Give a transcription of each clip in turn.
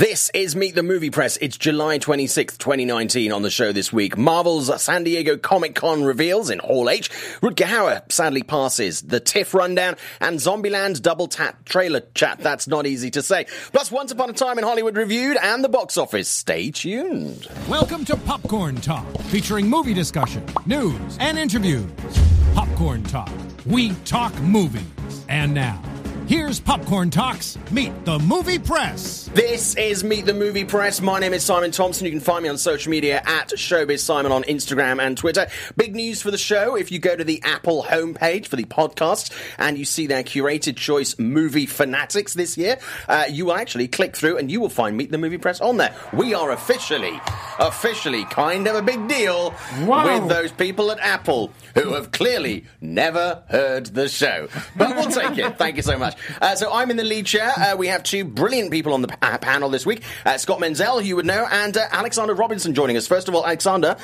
This is Meet the Movie Press. It's July 26th, 2019 on the show this week. Marvel's San Diego Comic Con reveals in Hall H. Rutger Hauer sadly passes. The TIFF rundown and Zombieland double tap trailer chat. That's not easy to say. Plus Once Upon a Time in Hollywood reviewed and the box office. Stay tuned. Welcome to Popcorn Talk, featuring movie discussion, news, and interviews. Popcorn Talk. We talk movies. And now, Here's Popcorn Talks Meet the Movie Press. This is Meet the Movie Press. My name is Simon Thompson. You can find me on social media at Showbiz Simon on Instagram and Twitter. Big news for the show. If you go to the Apple homepage for the podcast and you see their curated choice movie fanatics this year, uh, you will actually click through and you will find Meet the Movie Press on there. We are officially, officially kind of a big deal with those people at Apple who have clearly never heard the show. But we'll take it. Thank you so much. Uh, so I'm in the lead chair. Uh, we have two brilliant people on the p- uh, panel this week uh, Scott Menzel, who you would know, and uh, Alexander Robinson joining us. First of all, Alexander,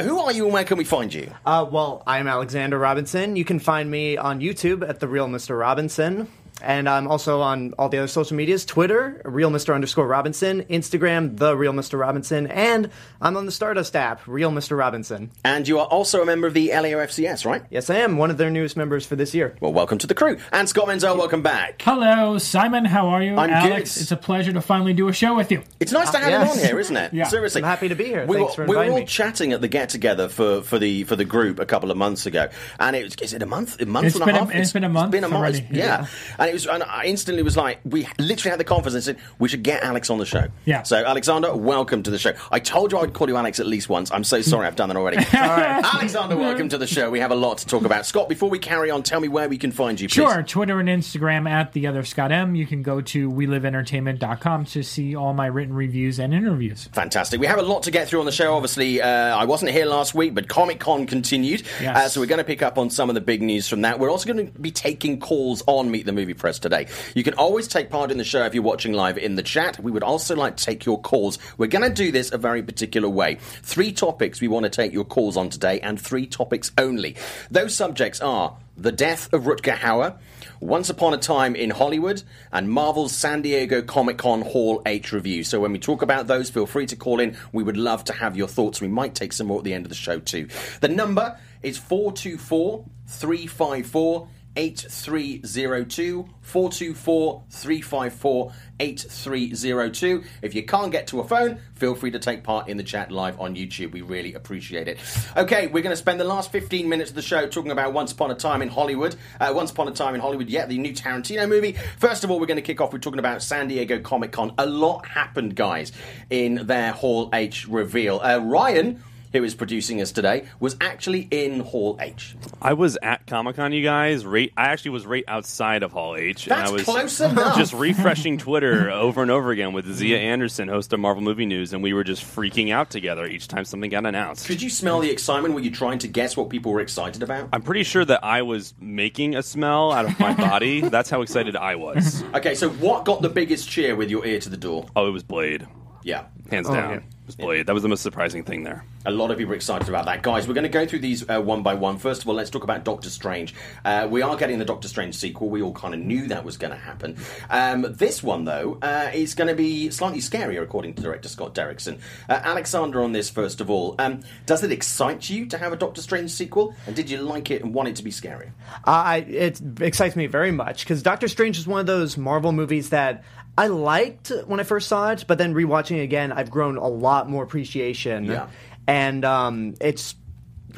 who are you and where can we find you? Well, I'm Alexander Robinson. You can find me on YouTube at The Real Mr. Robinson. And I'm also on all the other social medias Twitter, real Mr. underscore Robinson, Instagram, the real Mr. Robinson, and I'm on the Stardust app, real Mr. Robinson. And you are also a member of the LAOFCS, right? Yes, I am one of their newest members for this year. Well, welcome to the crew. And Scott Menzel, welcome back. Hello, Simon. How are you? I'm Alex, good. it's a pleasure to finally do a show with you. It's nice to ah, have yes. him on here, isn't it? Yeah. Seriously, I'm happy to be here. We Thanks were, for we were all me. chatting at the get together for, for the for the group a couple of months ago, and it was is it a month? A month It's and been a a- half? it's been a month It's been a month. already, Yeah. yeah. And it was. And I instantly was like, we literally had the conference and said we should get Alex on the show. Yeah. So Alexander, welcome to the show. I told you I'd call you Alex at least once. I'm so sorry I've done that already. Alexander, welcome to the show. We have a lot to talk about. Scott, before we carry on, tell me where we can find you. Please. Sure, Twitter and Instagram at the other Scott M. You can go to weliveentertainment.com to see all my written reviews and interviews. Fantastic. We have a lot to get through on the show. Obviously, uh, I wasn't here last week, but Comic Con continued. Yes. Uh, so we're going to pick up on some of the big news from that. We're also going to be taking calls on Meet the Movie Press today. You can always take part in the show if you're watching live in the chat. We would also like to take your calls. We're going to do this a very particular way. Three topics we want to take your calls on today, and three topics only. Those subjects are the death of Rutger Hauer, Once Upon a Time in Hollywood, and Marvel's San Diego Comic Con Hall H review. So when we talk about those, feel free to call in. We would love to have your thoughts. We might take some more at the end of the show too. The number is 424 354 8302 424 354 8302. If you can't get to a phone, feel free to take part in the chat live on YouTube. We really appreciate it. Okay, we're going to spend the last 15 minutes of the show talking about Once Upon a Time in Hollywood. Uh, Once Upon a Time in Hollywood, yeah, the new Tarantino movie. First of all, we're going to kick off with talking about San Diego Comic Con. A lot happened, guys, in their Hall H reveal. Uh, Ryan. Who is producing us today was actually in Hall H. I was at Comic Con, you guys. Right, I actually was right outside of Hall H, That's and I was close enough. just refreshing Twitter over and over again with Zia Anderson, host of Marvel Movie News, and we were just freaking out together each time something got announced. Could you smell the excitement? Were you trying to guess what people were excited about? I'm pretty sure that I was making a smell out of my body. That's how excited I was. Okay, so what got the biggest cheer with your ear to the door? Oh, it was Blade, Yeah. Hands Oh, down. yeah. It was Blade. That was the most surprising thing there. A lot of people are excited about that. Guys, we're going to go through these uh, one by one. First of all, let's talk about Doctor Strange. Uh, we are getting the Doctor Strange sequel. We all kind of knew that was going to happen. Um, this one, though, uh, is going to be slightly scarier, according to director Scott Derrickson. Uh, Alexander, on this, first of all, um, does it excite you to have a Doctor Strange sequel? And did you like it and want it to be scary? I it excites me very much because Doctor Strange is one of those Marvel movies that I liked when I first saw it, but then rewatching it again, I've grown a lot more appreciation. Yeah. And um, it's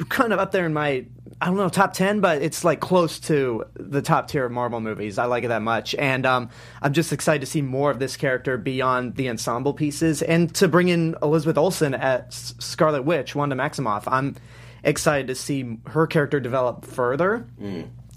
kind of up there in my I don't know top ten, but it's like close to the top tier of Marvel movies. I like it that much, and um, I'm just excited to see more of this character beyond the ensemble pieces, and to bring in Elizabeth Olsen as Scarlet Witch, Wanda Maximoff. I'm excited to see her character develop further.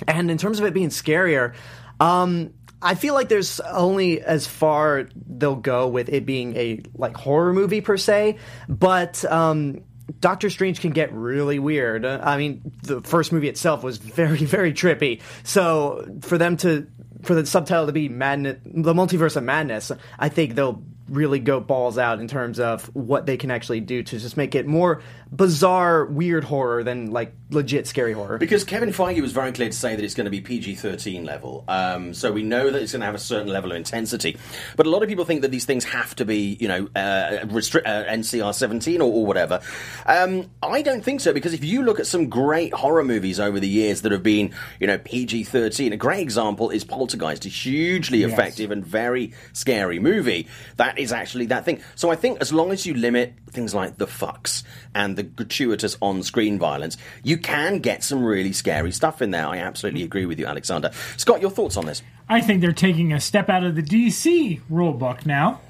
And in terms of it being scarier, um, I feel like there's only as far they'll go with it being a like horror movie per se, but um, Doctor Strange can get really weird. I mean, the first movie itself was very very trippy. So for them to for the subtitle to be madness, the multiverse of madness, I think they'll really go balls out in terms of what they can actually do to just make it more bizarre, weird horror than like legit scary horror. Because Kevin Feige was very clear to say that it's going to be PG 13 level. Um, so we know that it's going to have a certain level of intensity. But a lot of people think that these things have to be, you know, uh, restri- uh, NCR 17 or, or whatever. Um, I don't think so, because if you look at some great horror movies over the years that have been, you know, PG 13, a great example is Poltergeist, a hugely Yes. effective and very scary movie. That is actually that thing. So I think as long as you limit things like the fucks and the gratuitous on-screen violence, you can get some really scary stuff in there. I absolutely agree with you, Alexander. Scott, your thoughts on this? I think they're taking a step out of the DC rulebook now.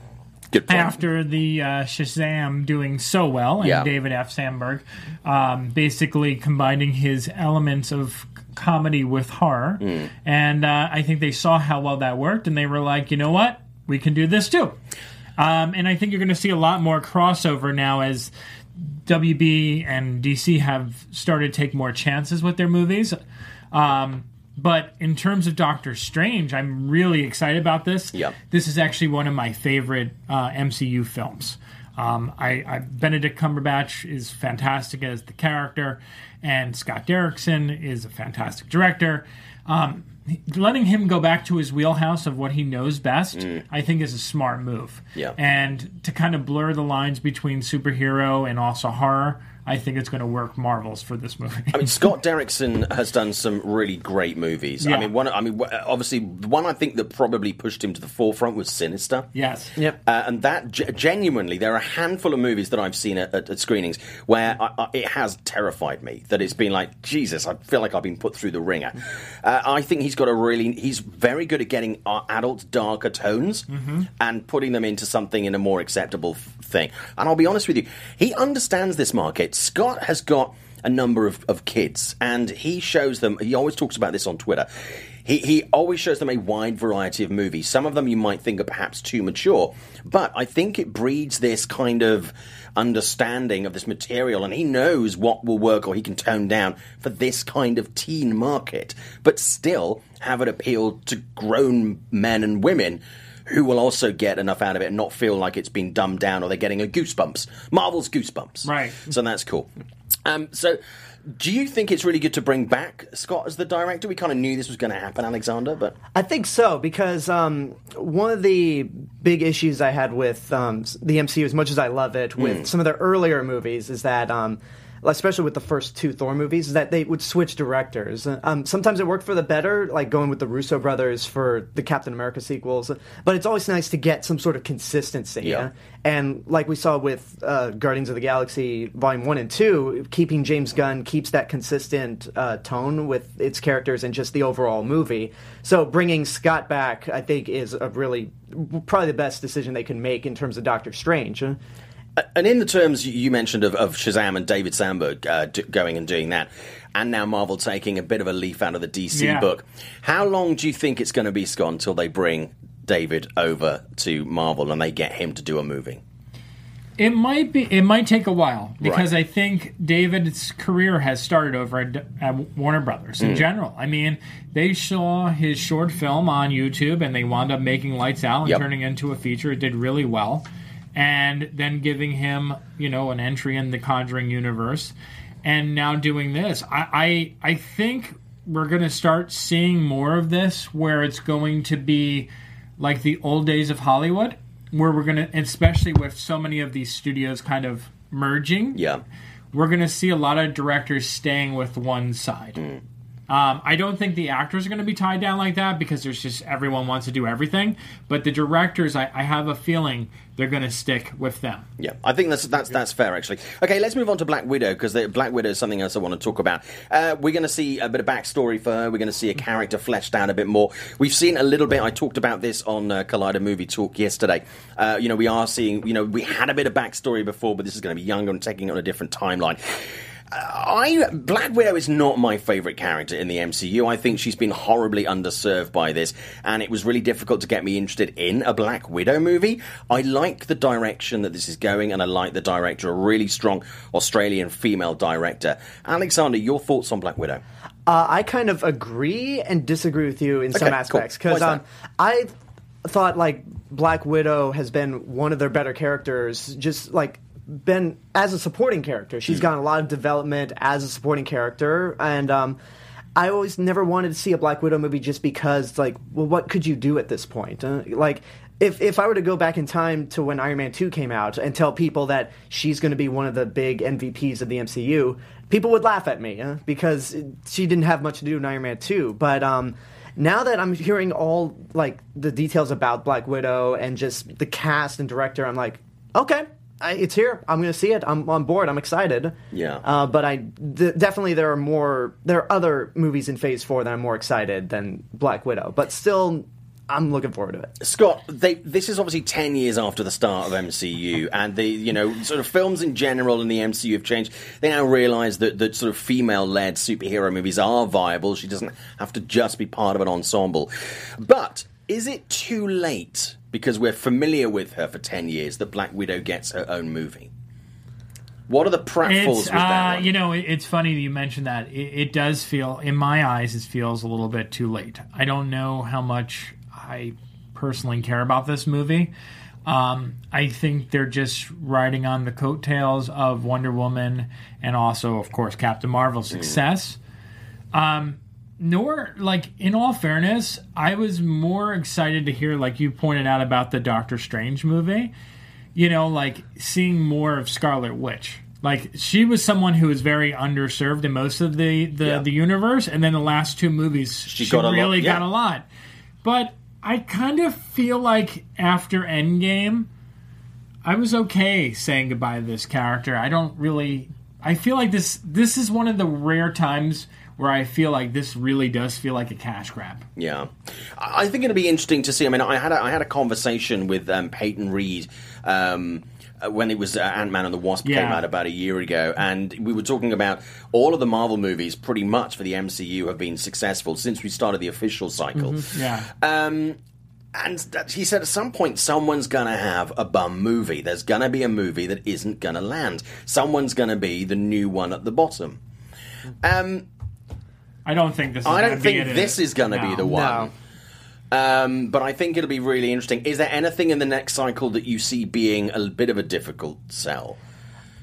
Good point. after the uh, Shazam doing so well and Yeah. David F. Sandberg um, basically combining his elements of comedy with horror. Hmm. And uh, I think they saw how well that worked and they were like, you know what? We can do this too. Um, and I think you're going to see a lot more crossover now as WB and DC have started to take more chances with their movies. Um, but in terms of Doctor Strange, I'm really excited about this. Yeah. This is actually one of my favorite uh, MCU films. Um, I, I Benedict Cumberbatch is fantastic as the character, and Scott Derrickson is a fantastic director. Um, letting him go back to his wheelhouse of what he knows best, mm. I think, is a smart move. Yeah. And to kind of blur the lines between superhero and also horror, I think it's going to work marvels for this movie. I mean, Scott Derrickson has done some really great movies. I mean, one. I mean, obviously, the one I think that probably pushed him to the forefront was Sinister. yes. Yep. Uh, and that ge- genuinely, there are a handful of movies that I've seen at, at, at screenings where I, I, it has terrified me. That it's been like, Jesus, I feel like I've been put through the ringer. Uh, I think he's got a really, he's very good at getting uh, adult, darker tones and putting them into something in a more acceptable f- thing. And I'll be honest with you, he understands this market. Scott has got a number of, of kids, and he shows them. He always talks about this on Twitter. He, he always shows them a wide variety of movies. Some of them you might think are perhaps too mature, but I think it breeds this kind of understanding of this material, and he knows what will work or he can tone down for this kind of teen market, but still have it appeal to grown men and women who will also get enough out of it and not feel like it's been dumbed down or they're getting a goosebumps. Marvel's goosebumps. Right. So that's cool. Um, so, do you think it's really good to bring back Scott as the director? We kind of knew this was going to happen, Alexander, but I think so because um, one of the big issues I had with um, the MCU, as much as I love it, with some of their earlier movies, is that. Um, Especially with the first two Thor movies, is that they would switch directors. Um, sometimes it worked for the better, like going with the Russo brothers for the Captain America sequels. But it's always nice to get some sort of consistency. Yeah. And like we saw with uh, Guardians of the Galaxy Volume 1 and 2, keeping James Gunn keeps that consistent uh, tone with its characters and just the overall movie. So bringing Scott back, I think, is a really, probably the best decision they can make in terms of Doctor Strange. And in the terms you- mentioned of, of Shazam and David Sandberg uh, d- going and doing that, and now Marvel taking a bit of a leaf out of the DC Yeah. book, how long do you think it's going to be, Scott, until they bring David over to Marvel and they get him to do a movie? It might be. It might take a while because Right. I think David's career has started over at, at Warner Brothers in general. I mean, they saw his short film on YouTube and they wound up making Lights Out and Yep. turning it into a feature. It did really well, and then giving him, you know, an entry in the Conjuring universe, and now doing this. I I, I think we're going to start seeing more of this, where it's going to be like the old days of Hollywood, where we're going to, especially with so many of these studios kind of merging, Yeah. we're going to see a lot of directors staying with one side. Um, I don't think the actors are going to be tied down like that because there's just everyone wants to do everything. But the directors, I, I have a feeling they're going to stick with them. Yeah, I think that's that's that's fair actually. Okay, let's move on to Black Widow because Black Widow is something else I want to talk about. Uh, we're going to see a bit of backstory for her. We're going to see a character fleshed out a bit more. We've seen a little bit. I talked about this on uh, Collider Movie Talk yesterday. Uh, you know, we are seeing. You know, we had a bit of backstory before, but this is going to be younger and taking it on a different timeline. I Black Widow is not my favorite character in the MCU. I think she's been horribly underserved by this, and it was really difficult to get me interested in a Black Widow movie. I like the direction that this is going, and I like the director, a really strong Australian female director. Alexander, your thoughts on Black Widow? Uh, I kind of agree and disagree with you in some Okay, cool. aspects because Why's um, I thought like Black Widow has been one of their better characters. Just like been as a supporting character, she's gotten a lot of development as a supporting character, and um, I always never wanted to see a Black Widow movie just because, like, well, what could you do at this point? Uh, like, if if I were to go back in time to when Iron Man two came out and tell people that she's going to be one of the big MVPs of the MCU, people would laugh at me uh, because she didn't have much to do in Iron Man two. But um, now that I'm hearing all like the details about Black Widow and just the cast and director, I'm like, okay, I, it's here. I'm going to see it. I'm on board. I'm excited. Yeah. Uh, but I th- definitely there are more. There are other movies in Phase Four that I'm more excited than Black Widow. But still, I'm looking forward to it. Scott, they, this is obviously ten years after the start of MCU, and the you know sort of films in general in the MCU have changed. They now realise that that sort of female-led superhero movies are viable. She doesn't have to just be part of an ensemble. But is it too late because we're familiar with her for ten years that Black Widow gets her own movie? What are the pratfalls It's with that? uh, you know, it, it's funny that you mentioned that. It, it does feel, in my eyes, it feels a little bit too late. I don't know how much I personally care about this movie. Um, I think they're just riding on the coattails of Wonder Woman and also, of course, Captain Marvel's success. Um, nor, like, in all fairness, I was more excited to hear, like you pointed out about the Doctor Strange movie you know, like seeing more of Scarlet Witch. Like she was someone who was very underserved in most of the the, Yeah. the universe, and then the last two movies she, got a lot- really yeah. got a lot. But I kind of feel like after Endgame, I was okay saying goodbye to this character. I don't really. I feel like this. This is one of the rare times where I feel like this really does feel like a cash grab. Yeah, I think it'll be interesting to see. I mean, I had a, I had a conversation with um, Peyton Reed um, uh, when it was uh, Ant Man and the Wasp came out about a year ago, and we were talking about all of the Marvel movies, pretty much for the MCU, have been successful since we started the official cycle. Yeah. Um, and that, he said at some point someone's gonna have a bum movie. There's gonna be a movie that isn't gonna land. Someone's gonna be the new one at the bottom. Um, I don't think this. Is I gonna don't be think it. this is going to be the one. Um, but I think it'll be really interesting. Is there anything in the next cycle that you see being a bit of a difficult sell?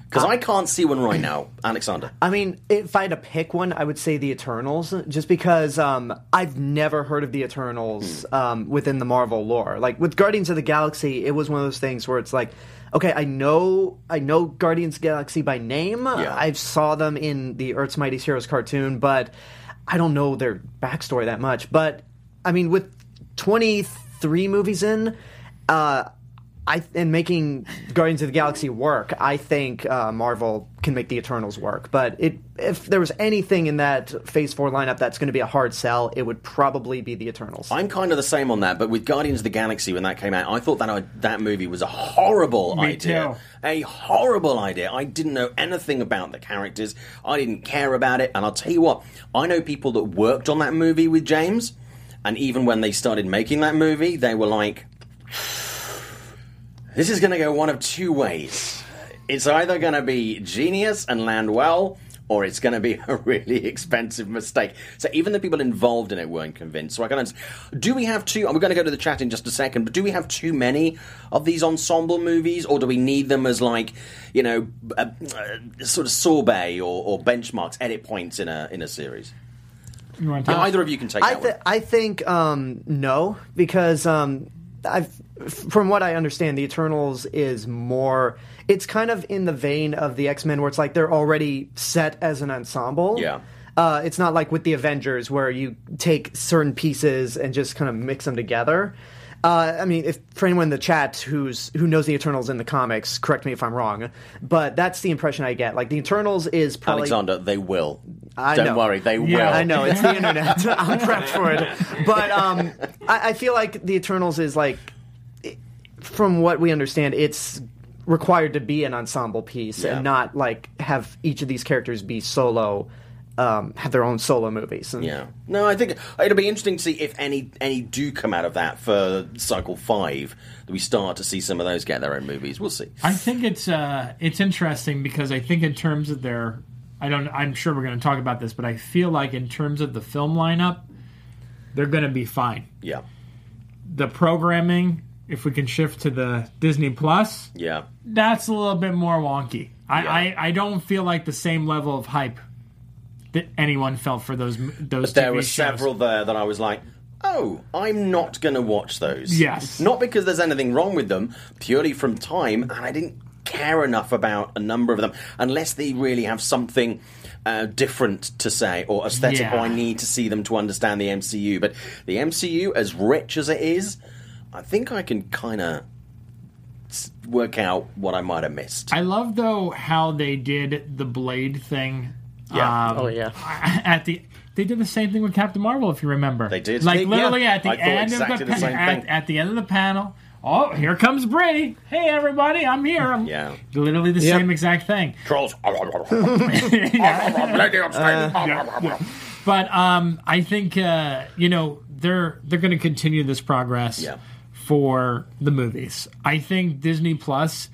Because I can't see one right now, Alexander. I mean, if I had to pick one, I would say the Eternals, just because um, I've never heard of the Eternals um, within the Marvel lore. Like with Guardians of the Galaxy, it was one of those things where it's like, okay, I know, I know Guardians of the Galaxy by name. Yeah. I saw them in the Earth's Mightiest Heroes cartoon, but I don't know their backstory that much. But I mean, with twenty three movies in. Uh, I and making Guardians of the Galaxy work, I think uh, Marvel can make the Eternals work. But it, if there was anything in that Phase Four lineup that's going to be a hard sell, it would probably be the Eternals. I'm kind of the same on that, but with Guardians of the Galaxy when that came out, I thought that I, that movie was a horrible Me idea. too. A horrible idea. I didn't know anything about the characters. I didn't care about it. And I'll tell you what, I know people that worked on that movie with James, and even when they started making that movie, they were like, this is going to go one of two ways. It's either going to be genius and land well, or it's going to be a really expensive mistake. So even the people involved in it weren't convinced. So I can understand. Do we have too? We're going to go to the chat in just a second, but do we have too many of these ensemble movies, or do we need them as like, you know, uh, uh, sort of sorbet or, or benchmarks, edit points in a in a series? You want to Yeah, either of you can take I, that th- one. I think um, no, because um, I've, f- from what I understand, the Eternals is more. It's kind of in the vein of the X Men, where it's like they're already set as an ensemble. Yeah. Uh, it's not like with the Avengers, where you take certain pieces and just kind of mix them together. Uh, I mean, if for anyone in the chat who's who knows the Eternals in the comics, correct me if I'm wrong, but that's the impression I get. Like the Eternals is probably Alexander, they will. I Don't know. worry, they will. I know it's the internet. I'm prepped for it, but um, I, I feel like the Eternals is like, from what we understand, it's required to be an ensemble piece Yeah. and not like have each of these characters be solo, um, have their own solo movies. And Yeah. No, I think it'll be interesting to see if any any do come out of that for cycle five. That we start to see some of those get their own movies. We'll see. I think it's uh, it's interesting because I think in terms of their, I don't. I'm sure we're going to talk about this, but I feel like in terms of the film lineup, they're going to be fine. Yeah. The programming if we can shift to the Disney Plus, Yeah. that's a little bit more wonky. I, Yeah. I, I don't feel like the same level of hype that anyone felt for those those. There TV were shows. several there that I was like, oh, I'm not going to watch those. Yes. Not because there's anything wrong with them, purely from time, and I didn't care enough about a number of them unless they really have something. Uh, different to say or aesthetic, Yeah. or I need to see them to understand the MCU. But the MCU, as rich as it is, I think I can kind of work out what I might have missed. I love though how they did the Blade thing. Yeah. um, Oh, yeah. At the they did the same thing with Captain Marvel, if you remember. They did. Like Yeah. literally at the I end exactly of the, the pa- same at, thing. at the end of the panel. Oh, here comes Bray. Hey, everybody, I'm here. I'm Yeah. literally the Yep. same exact thing. Trolls. But um, I think uh, you know they're they're going to continue this progress Yeah. For the movies. I think Disney Plus,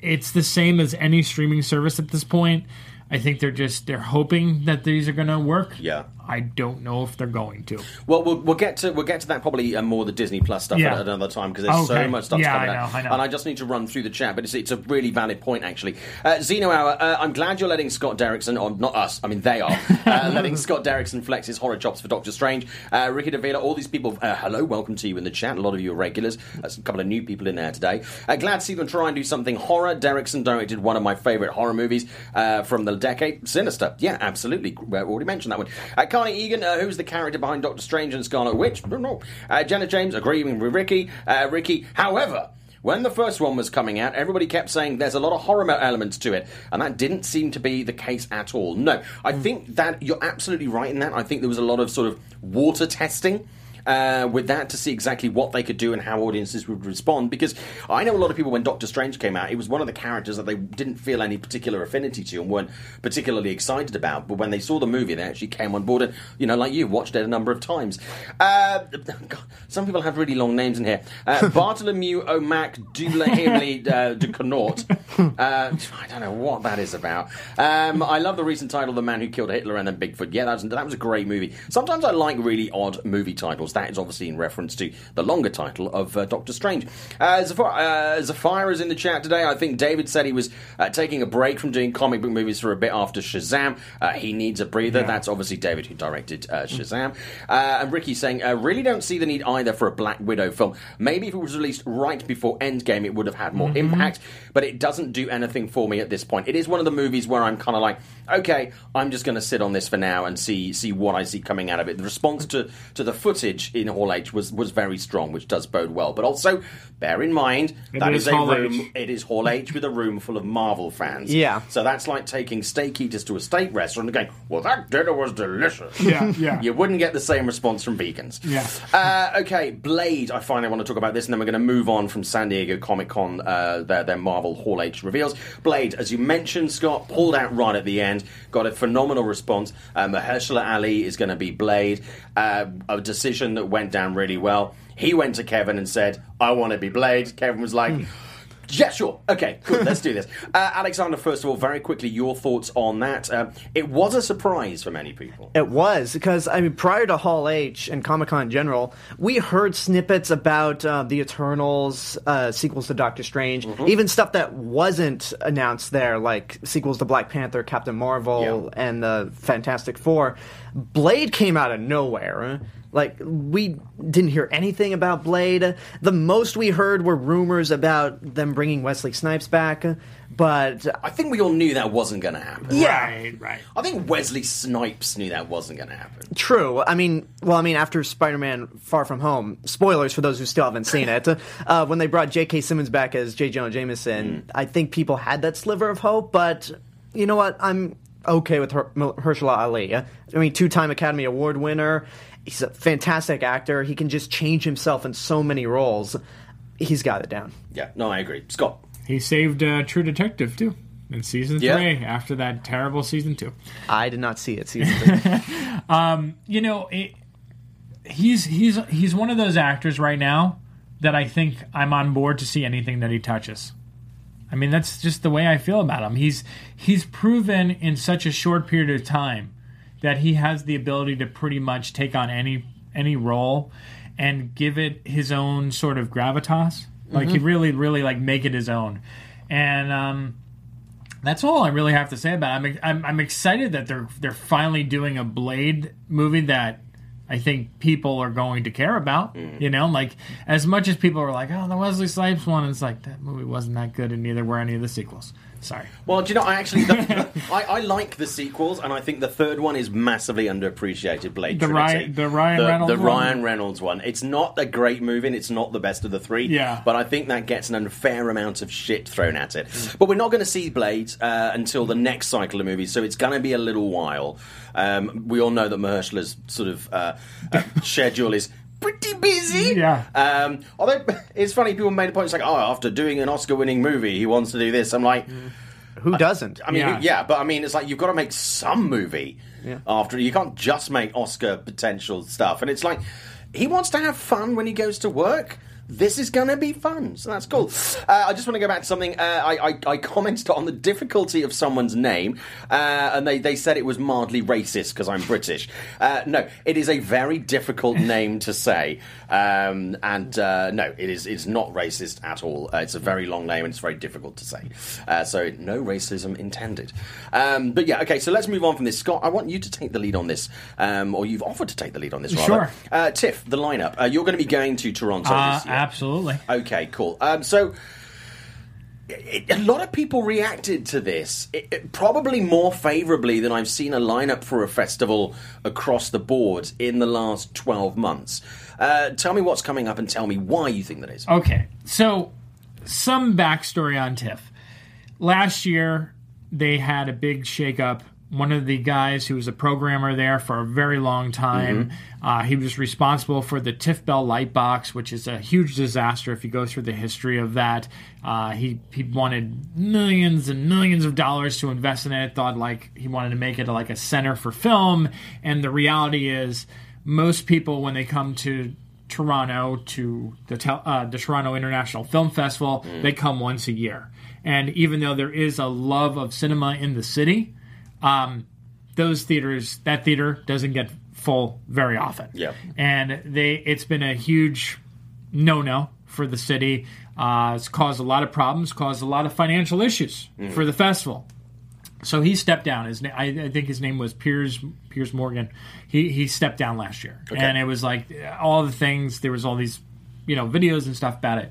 it's the same as any streaming service at this point. I think they're just they're hoping that these are going to work. Yeah. I don't know if they're going to. Well, we'll we'll get to we'll get to that probably uh, more the Disney Plus stuff Yeah. at another time because there's so much stuff Yeah, coming I out, I know. and I just need to run through the chat. But it's, it's a really valid point actually. Uh, Zeno Hour, uh, I'm glad you're letting Scott Derrickson, or not us, I mean they are, uh, letting Scott Derrickson flex his horror chops for Doctor Strange. Uh, Ricky Davila, all these people, uh, hello, welcome to you in the chat. A lot of you are regulars. There's a couple of new people in there today. Uh, glad to see them try and do something horror. Derrickson directed one of my favourite horror movies uh, from the decade, Sinister. Yeah, absolutely. We already mentioned that one. Uh, Egan, uh, who's the character behind Doctor Strange and Scarlet Witch? I. Uh, Janet James agreeing with Ricky. Uh, Ricky, however. When the first one was coming out, everybody kept saying there's a lot of horror elements to it, and that didn't seem to be the case at all. No, I think that you're absolutely right in that. I think there was a lot of sort of water testing uh, with that to see exactly what they could do and how audiences would respond. Because I know a lot of people when Doctor Strange came out, it was one of the characters that they didn't feel any particular affinity to and weren't particularly excited about. But when they saw the movie, they actually came on board and, you know, like you, watched it a number of times. Uh, God, some people have really long names in here. Uh, Bartholomew O'Mac Dulahimley uh, de Connaught. Uh, I don't know what that is about. Um, I love the recent title, The Man Who Killed Hitler and then Bigfoot. Yeah, that was, that was a great movie. Sometimes I like really odd movie titles. That is obviously in reference to the longer title of uh, Doctor Strange. Uh, Zafar, uh, Zafira is in the chat today. I think David said he was uh, taking a break from doing comic book movies for a bit after Shazam. Uh, he needs a breather. That's obviously David who directed uh, Shazam. Uh, and Ricky saying, I really don't see the need either for a Black Widow film. Maybe if it was released right before Endgame, it would have had more impact, but it doesn't do anything for me at this point. It is one of the movies where I'm kind of like, okay, I'm just going to sit on this for now and see see what I see coming out of it. The response to, to the footage in Hall H was, was very strong, which does bode well. But also, bear in mind, that is is a Hall room. H. It is Hall H with a room full of Marvel fans. Yeah. So that's like taking steak eaters to a steak restaurant and going, well, that dinner was delicious. Yeah, yeah. You wouldn't get the same response from vegans. Yeah. Uh, okay, Blade. I finally want to talk about this, and then we're going to move on from San Diego Comic Con, uh, their, their Marvel Hall H reveals. Blade, as you mentioned, Scott, pulled out right at the end, got a phenomenal response. Um, Mahershala Ali is going to be Blade, uh, a decision that went down really well. He went to Kevin and said, I want to be Blade. Kevin was like, yeah, sure. Okay, good. Let's do this. Uh, Alexander, first of all, very quickly, your thoughts on that. Um, it was a surprise for many people. It was because I mean, prior to Hall H and Comic Con in general, we heard snippets about uh, the Eternals, uh, sequels to Doctor Strange, Mm-hmm. even stuff that wasn't announced there, like sequels to Black Panther, Captain Marvel, Yeah. and the Fantastic Four. Blade came out of nowhere. Like we didn't hear anything about Blade. The most we heard were rumors about them bringing Wesley Snipes back, but I think we all knew that wasn't going to happen. Yeah. Right, right. I think Wesley Snipes knew that wasn't going to happen. True. I mean, well, I mean, after Spider-Man: Far From Home, spoilers for those who still haven't seen it. Uh, when they brought J.K. Simmons back as J. Jonah Jameson, I think people had that sliver of hope. But you know what? I'm okay with Her- Herschel Ali. I mean, two-time Academy Award winner. He's a fantastic actor. He can just change himself in so many roles. He's got it down. Yeah, no, I agree. Scott. He saved uh, True Detective too in season Yeah. three after that terrible season two. I did not see it season three. You know, it, he's he's he's one of those actors right now that I think I'm on board to see anything that he touches. I mean, that's just the way I feel about him. He's he's proven in such a short period of time that he has the ability to pretty much take on any any role. and give it his own sort of gravitas. Like Mm-hmm. he really, really like make it his own. And um, that's all I really have to say about it. I'm, I'm I'm excited that they're they're finally doing a Blade movie that I think people are going to care about. Mm. You know, like as much as people are like, oh, the Wesley Snipes one, it's like that movie wasn't that good, and neither were any of the sequels. Sorry. Well, do you know, I actually the, I, I like the sequels, and I think the third one is massively underappreciated. Blade The Trinity. Ryan- the Ryan the, Reynolds the one? Ryan Reynolds one. It's not a great movie, and it's not the best of the three. Yeah. but I think that gets an unfair amount of shit thrown at it. But we're not going to see Blade uh, until the next cycle of movies, so it's going to be a little while. Um, we all know that Mahershala's sort of uh, uh, schedule is. Pretty busy, Yeah. Um, although it's funny, people made a point. It's like, oh, after doing an Oscar-winning movie, he wants to do this. I'm like, Who doesn't? I mean, Yeah. yeah. but I mean, it's like you've got to make some movie yeah. after. You can't just make Oscar potential stuff. And it's like he wants to have fun when he goes to work. This is going to be fun, so that's cool. Uh, I just want to go back to something. Uh, I, I, I commented on the difficulty of someone's name, uh, and they, they said it was mildly racist because I'm British. Uh, no, it is a very difficult name to say, um, and uh, no, it is it's not racist at all. Uh, it's a very long name and it's very difficult to say. Uh, so no racism intended. Um, but yeah, okay. So let's move on from this. Scott, I want you to take the lead on this, um, or you've offered to take the lead on this. Rather. Sure. Uh, Tiff, the lineup. Uh, you're going to be going to Toronto this year. Absolutely. Okay, cool. Um, so. A lot of people reacted to this, it, it- probably more favourably than I've seen a lineup for a festival across the board in the last 12 months. Uh, tell me what's coming up and tell me why you think that is. Okay, so some backstory on TIFF. Last year, they had a big shakeup. One of the guys who was a programmer there for a very long time, uh, he was responsible for the TIFF Bell Lightbox, which is a huge disaster if you go through the history of that. Uh, he, he wanted millions and millions of dollars to invest in it, thought like he wanted to make it like a center for film. And the reality is, most people, when they come to Toronto to the uh, the Toronto International Film Festival. They come once a year, and even though there is a love of cinema in the city, um, those theaters that theater doesn't get full very often. Yeah. and they it's been a huge no no for the city. Uh, it's caused a lot of problems, caused a lot of financial issues for the festival. So he stepped down. His na- I, I think his name was Piers Piers Morgan. He he stepped down last year, and it was like all the things. There was all these, you know, videos and stuff about it.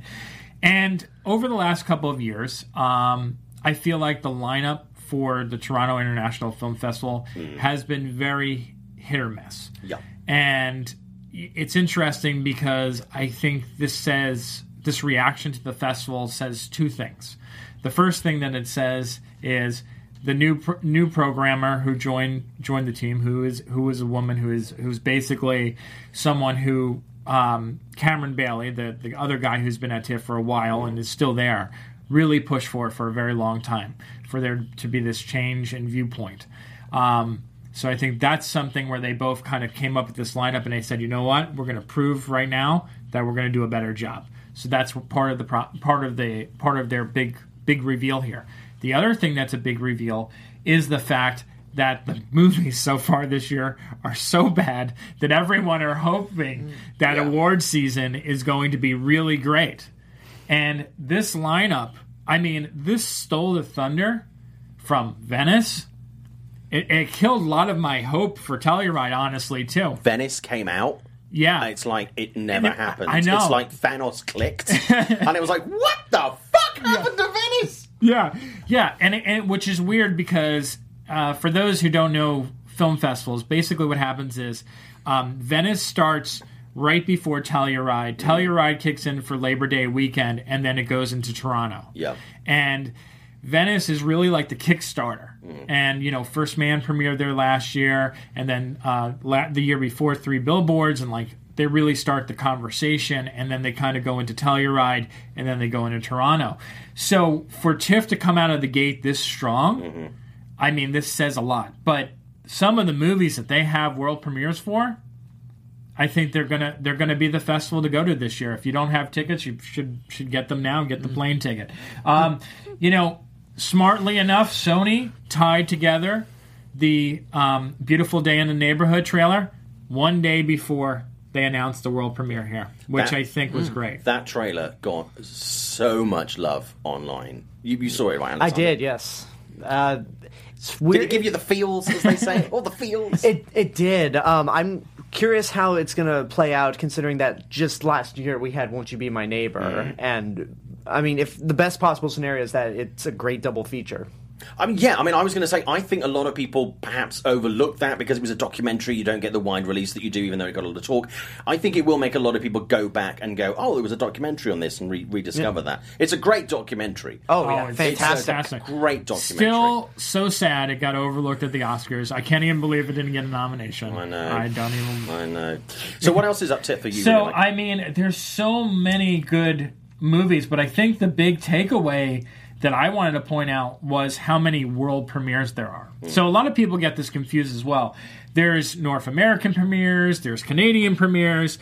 And over the last couple of years, um, I feel like the lineup for the Toronto International Film Festival has been very hit or miss. Yeah. And it's interesting because I think this says this reaction to the festival says two things. The first thing that it says is the new pro- new programmer who joined joined the team, who is who is a woman who is who's basically someone who um, Cameron Bailey, the the other guy who's been at TIFF for a while and is still there, really pushed for for a very long time for there to be this change in viewpoint. Um, so I think that's something where they both kind of came up with this lineup and they said, you know what, we're going to prove right now that we're going to do a better job. So that's part of the pro- part of the part of their big big reveal here. The other thing that's a big reveal is the fact that the movies so far this year are so bad that everyone are hoping that Yeah. award season is going to be really great. And this lineup, I mean, this stole the thunder from Venice. It, it killed a lot of my hope for Telluride, honestly, too. Venice came out. Yeah. It's like it never it- happened. I know. It's like Thanos clicked, and it was like, what the fuck happened to Venice? Yeah, yeah, and, and which is weird because uh, for those who don't know film festivals, basically what happens is um, Venice starts right before Telluride. Telluride kicks in for Labor Day weekend, and then it goes into Toronto. Yeah. and Venice is really like the Kickstarter. And you know, First Man premiered there last year, and then uh, la- the year before, Three Billboards, and like they really start the conversation, and then they kind of go into Telluride, and then they go into Toronto. So for TIFF to come out of the gate this strong, I mean, this says a lot. But some of the movies that they have world premieres for, I think they're gonna they're gonna be the festival to go to this year. If you don't have tickets, you should should get them now and get the plane ticket. Um, you know, smartly enough, Sony tied together the um, "Beautiful Day in the Neighborhood" trailer one day before they announced the world premiere here, which That- I think was great. That trailer got so much love online. You, you saw it, right? I did, yes. Uh, Did it give you the feels, as they say? All the feels. It it did. Um, I'm curious how it's gonna play out, considering that just last year we had "Won't You Be My Neighbor," Mm. and I mean, if the best possible scenario is that it's a great double feature. I mean, yeah. I mean, I was going to say, I think a lot of people perhaps overlooked that because it was a documentary. You don't get the wide release that you do, even though it got a lot of talk. I think it will make a lot of people go back and go, "Oh, there was a documentary on this," and re- rediscover that. It's a great documentary. Oh, yeah, oh, it's fantastic! fantastic. Great documentary. Still so sad it got overlooked at the Oscars. I can't even believe it didn't get a nomination. I know. I don't even. I know. So, what else is up tip for you? So really? I mean, there's so many good movies, but I think the big takeaway that I wanted to point out was how many world premieres there are. So a lot of people get this confused as well. There's North American premieres, there's Canadian premieres,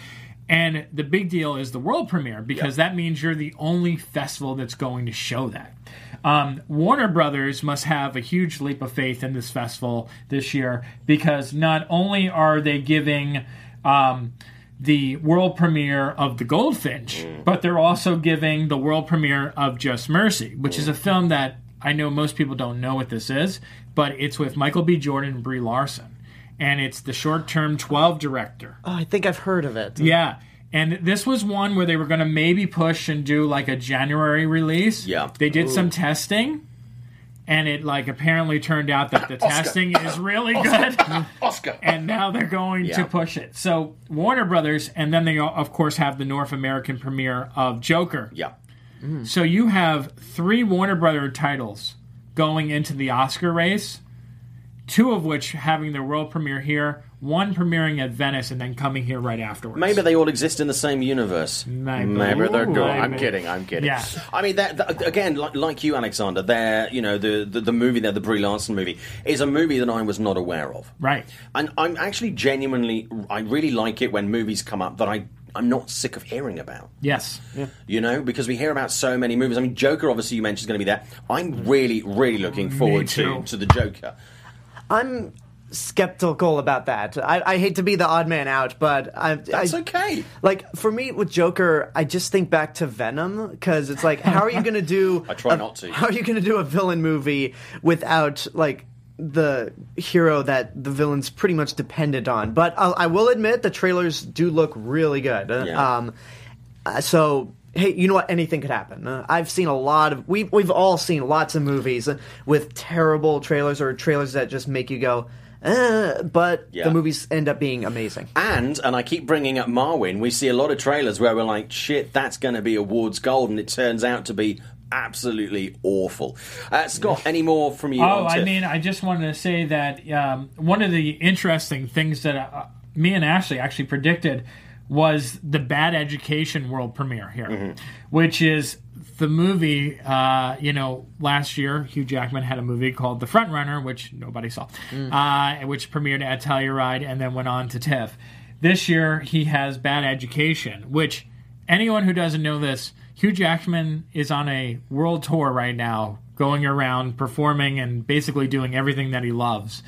and the big deal is the world premiere because that means you're the only festival that's going to show that. Um, Warner Brothers must have a huge leap of faith in this festival this year because not only are they giving um, the world premiere of The Goldfinch, mm. but they're also giving the world premiere of Just Mercy, which is a mm. film that I know most people don't know what this is, but it's with Michael B. Jordan and Brie Larson. And it's the short term 12 director. Oh, I think I've heard of it. Yeah. And this was one where they were going to maybe push and do like a January release. Yeah. They did some testing. And it like apparently turned out that the testing is really good Oscar. and now they're going Yeah. to push it. So Warner Brothers, and then they of course have the North American premiere of Joker. yeah. So you have three Warner Brother titles going into the Oscar race, two of which having their world premiere here, one premiering at Venice, and then coming here right afterwards. Maybe they all exist in the same universe. Maybe. they're Ooh. good. I'm kidding. I'm kidding. Yeah. I mean, that, that- again, like, like you, Alexander. There, you know, the, the the movie there, the Brie Larson movie, is a movie that I was not aware of. Right. And I'm actually genuinely, I really like it when movies come up that I. I'm not sick of hearing about. Yes. You know, because we hear about so many movies. I mean, Joker, obviously, you mentioned is going to be there. I'm really, really looking forward to, to the Joker. I'm skeptical about that. I, I hate to be the odd man out, but I, That's I, okay. Like for me with Joker, I just think back to Venom because it's like, how are you going to do? I try a- not to. How are you going to do a villain movie without like the hero that the villain's pretty much dependent on? But I'll, I will admit the trailers do look really good. Yeah. Um, uh, so. Hey, you know what? Anything could happen. Uh, I've seen a lot of we we've all seen lots of movies with terrible trailers or trailers that just make you go, uh, but Yeah. the movies end up being amazing. And, and I keep bringing up Marwen, we see a lot of trailers where we're like, shit, that's going to be awards gold, and it turns out to be absolutely awful. Uh, Scott, any more from you? Oh, on I mean, I just wanted to say that um, one of the interesting things that uh, me and Ashley actually predicted was the Bad Education world premiere here, Mm-hmm. which is the movie. Uh, you know, last year Hugh Jackman had a movie called The Front Runner, which nobody saw, Mm. uh, which premiered at Telluride and then went on to TIFF. This year he has Bad Education, which anyone who doesn't know this, Hugh Jackman is on a world tour right now, going around performing and basically doing everything that he loves.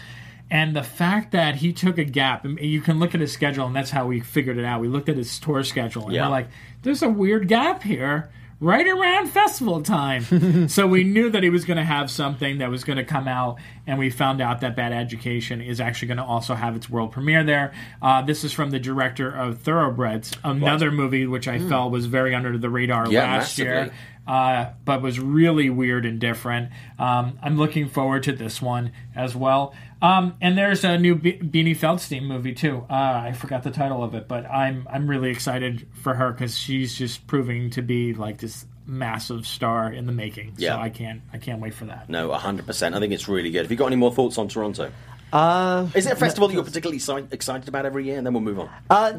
And the fact that he took a gap, you can look at his schedule, and that's how we figured it out. We looked at his tour schedule, and Yeah. we're like, there's a weird gap here. Right around festival time. so we knew that he was going to have something that was going to come out, and we found out that Bad Education is actually going to also have its world premiere there. Uh, this is from the director of Thoroughbreds, another movie which I felt was very under the radar Yeah, last year massively. Uh, but was really weird and different. Um, I'm looking forward to this one as well. Um, and there's a new Be- Beanie Feldstein movie too. Uh, I forgot the title of it, but I'm I'm really excited for her because she's just proving to be like this massive star in the making. Yeah. So I can't I can't wait for that. No, 100%. I think it's really good. Have you got any more thoughts on Toronto? Uh, Is it a festival that you're particularly si- excited about every year? And then we'll move on. uh,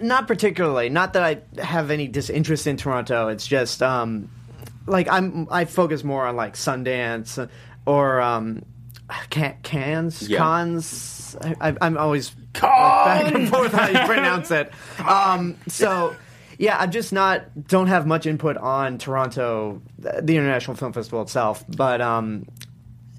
not particularly. Not that I have any disinterest in Toronto. It's just um, like I'm. I focus more on like Sundance or um, can, Cannes, Yeah. cons. I, I'm always back and forth how you pronounce it. Um, so. Yeah, I'm just not don't have much input on Toronto, the International Film Festival itself, but um,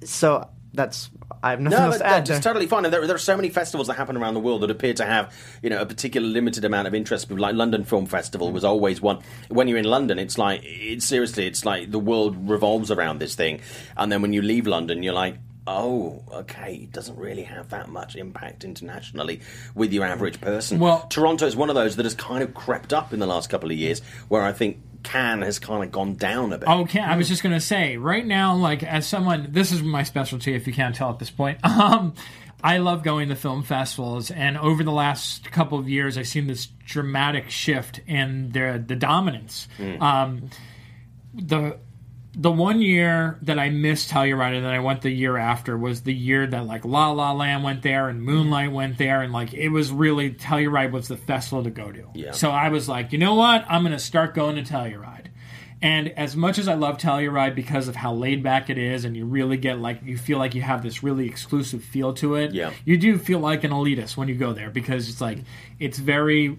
so that's I have nothing No, else but to add. that's totally fine. And there, there are so many festivals that happen around the world that appear to have, you know, a particular limited amount of interest. Like London Film Festival was always one. When you're in London, it's like it's seriously, it's like the world revolves around this thing. And then when you leave London, you're like. Oh, okay. It doesn't really have that much impact internationally with your average person. Well- Toronto is one of those that has kind of crept up in the last couple of years, where I think Cannes has kind of gone down a bit. Okay, I was just gonna say right now, like as someone, this is my specialty. If you can't tell at this point, um, I love going to film festivals, and over the last couple of years, I've seen this dramatic shift in the the dominance. Um, the the one year that I missed Telluride and then I went the year after was the year that like La La Land went there and Moonlight went there and like it was really Telluride was the festival to go to. Yeah. So I was like, you know what? I'm gonna start going to Telluride. And as much as I love Telluride because of how laid back it is, and you really get like you feel like you have this really exclusive feel to it. Yeah. You do feel like an elitist when you go there because it's like it's very,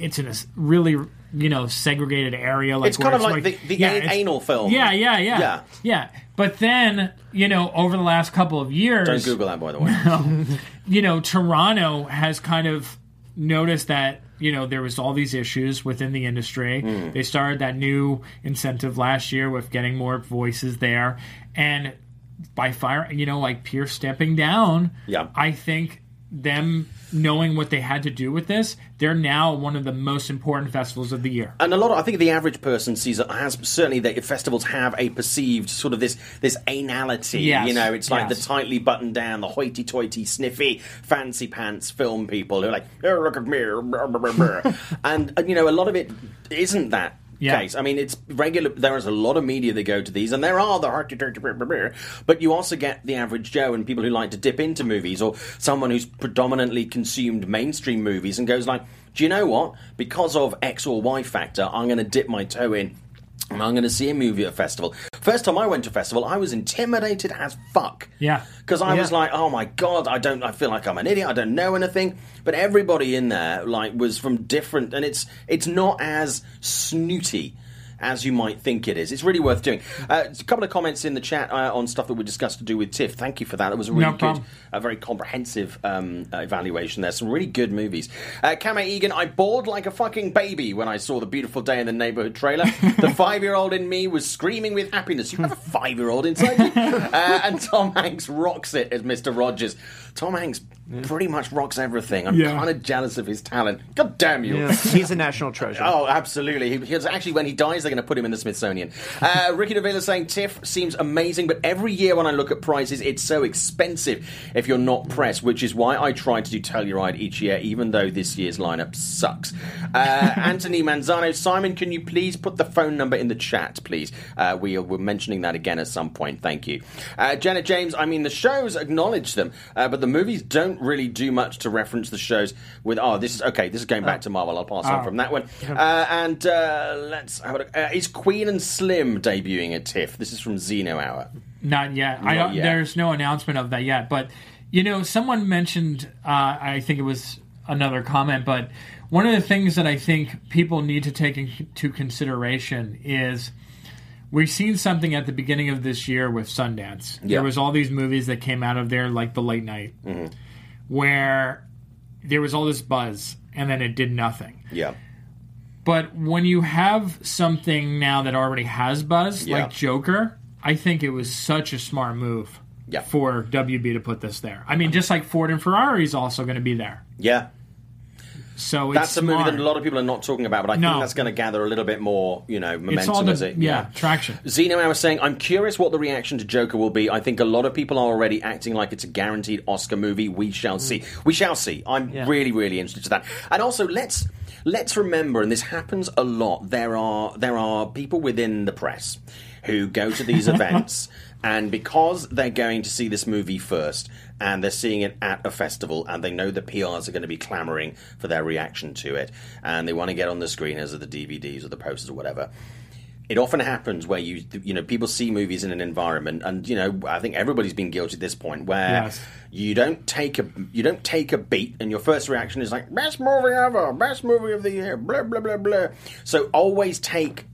it's in a really you know segregated area. Like It's kind of like the- the yeah, an- anal film. Yeah, yeah, yeah, Yeah. yeah. But then you know over the last couple of years, Don't Google that, by the way. you know, Toronto has kind of noticed that you know there was all these issues within the industry. Hmm. They started that new incentive last year with getting more voices there, and by fire, you know, like Piers stepping down. Yeah. I think them knowing what they had to do with this, they're now one of the most important festivals of the year. and a lot of I think the average person sees it has certainly that festivals have a perceived sort of this this anality. Yes, You know, it's like yes. the tightly buttoned down, the hoity-toity, sniffy, fancy pants film people who are like, oh, look at me, brr, brr, brr, brr." and uh, you know, a lot of it isn't that. Yeah. Case. I mean, it's regular. There is a lot of media that go to these, and there are the hearty, but you also get the average Joe and people who like to dip into movies, or someone who's predominantly consumed mainstream movies and goes like, "Do you know what? Because of X or Y factor, I'm going to dip my toe in." And I'm going to see a movie at a festival. First time I went to a festival, I was intimidated as fuck. Yeah. Because I was like, oh my god, I don't, I feel like I'm an idiot. I don't know anything. But everybody in there, like, was from different, and it's it's not as snooty as you might think it is. It's really worth doing. Uh, a couple of comments in the chat uh, on stuff that we discussed to do with TIFF. Thank you for that. That was a really No good, a very comprehensive um, uh, evaluation there. Some really good movies. Uh, Kame Egan, I bored like a fucking baby when I saw the Beautiful Day in the Neighborhood trailer. the five year old in me was screaming with happiness. You have a five year old inside you? Uh, and Tom Hanks rocks it as Mr. Rogers. Tom Hanks pretty much rocks everything. I'm Yeah. kind of jealous of his talent. God damn you. Yeah, he's a national treasure. Oh, absolutely. He, because actually, when he dies, they're going to put him in the Smithsonian. Uh, Ricky DeVille saying TIFF seems amazing, but every year when I look at prices, it's so expensive if you're not pressed, which is why I try to do Telluride each year, even though this year's lineup sucks. Uh, Anthony Manzano, Simon, can you please put the phone number in the chat, please? Uh, we we're mentioning that again at some point. Thank you. Uh, Janet James, I mean, the shows acknowledge them, uh, but the movies don't really do much to reference the shows with. Oh, this is okay. This is going back to Marvel. I'll pass on Oh. from that one. Uh, and uh, let's have a look. Uh, is Queen and Slim debuting at TIFF? This is from Zeno Hour. Not yet. I don't, yet. There's no announcement of that yet. But you know, someone mentioned. Uh, I think it was another comment, but one of the things that I think people need to take into consideration is. We've seen something at the beginning of this year with Sundance. Yeah. There was all these movies that came out of there, like the late night, Mm-hmm. where there was all this buzz and then it did nothing. Yeah. But when you have something now that already has buzz, Yeah. like Joker, I think it was such a smart move Yeah. for WB to put this there. I mean, just like Ford and Ferrari is also going to be there. Yeah. So it's That's a movie that a lot of people are not talking about, but I No. think that's going to gather a little bit more, you know, momentum It's all the as it. yeah, traction. Zeno, I was saying, I'm curious what the reaction to Joker will be. I think a lot of people are already acting like it's a guaranteed Oscar movie. We shall see. Mm. We shall see. I'm Yeah. really, really interested to that. And also, let's let's remember, and this happens a lot. There are there are people within the press who go to these events. And because they're going to see this movie first, and they're seeing it at a festival, and they know the PRs are going to be clamoring for their reaction to it, and they want to get on the screeners or the DVDs or the posters or whatever, it often happens where you you know people see movies in an environment and you know I think everybody's been guilty at this point where Yes. you don't take a you don't take a beat and your first reaction is like best movie ever best movie of the year blah blah blah blah so always take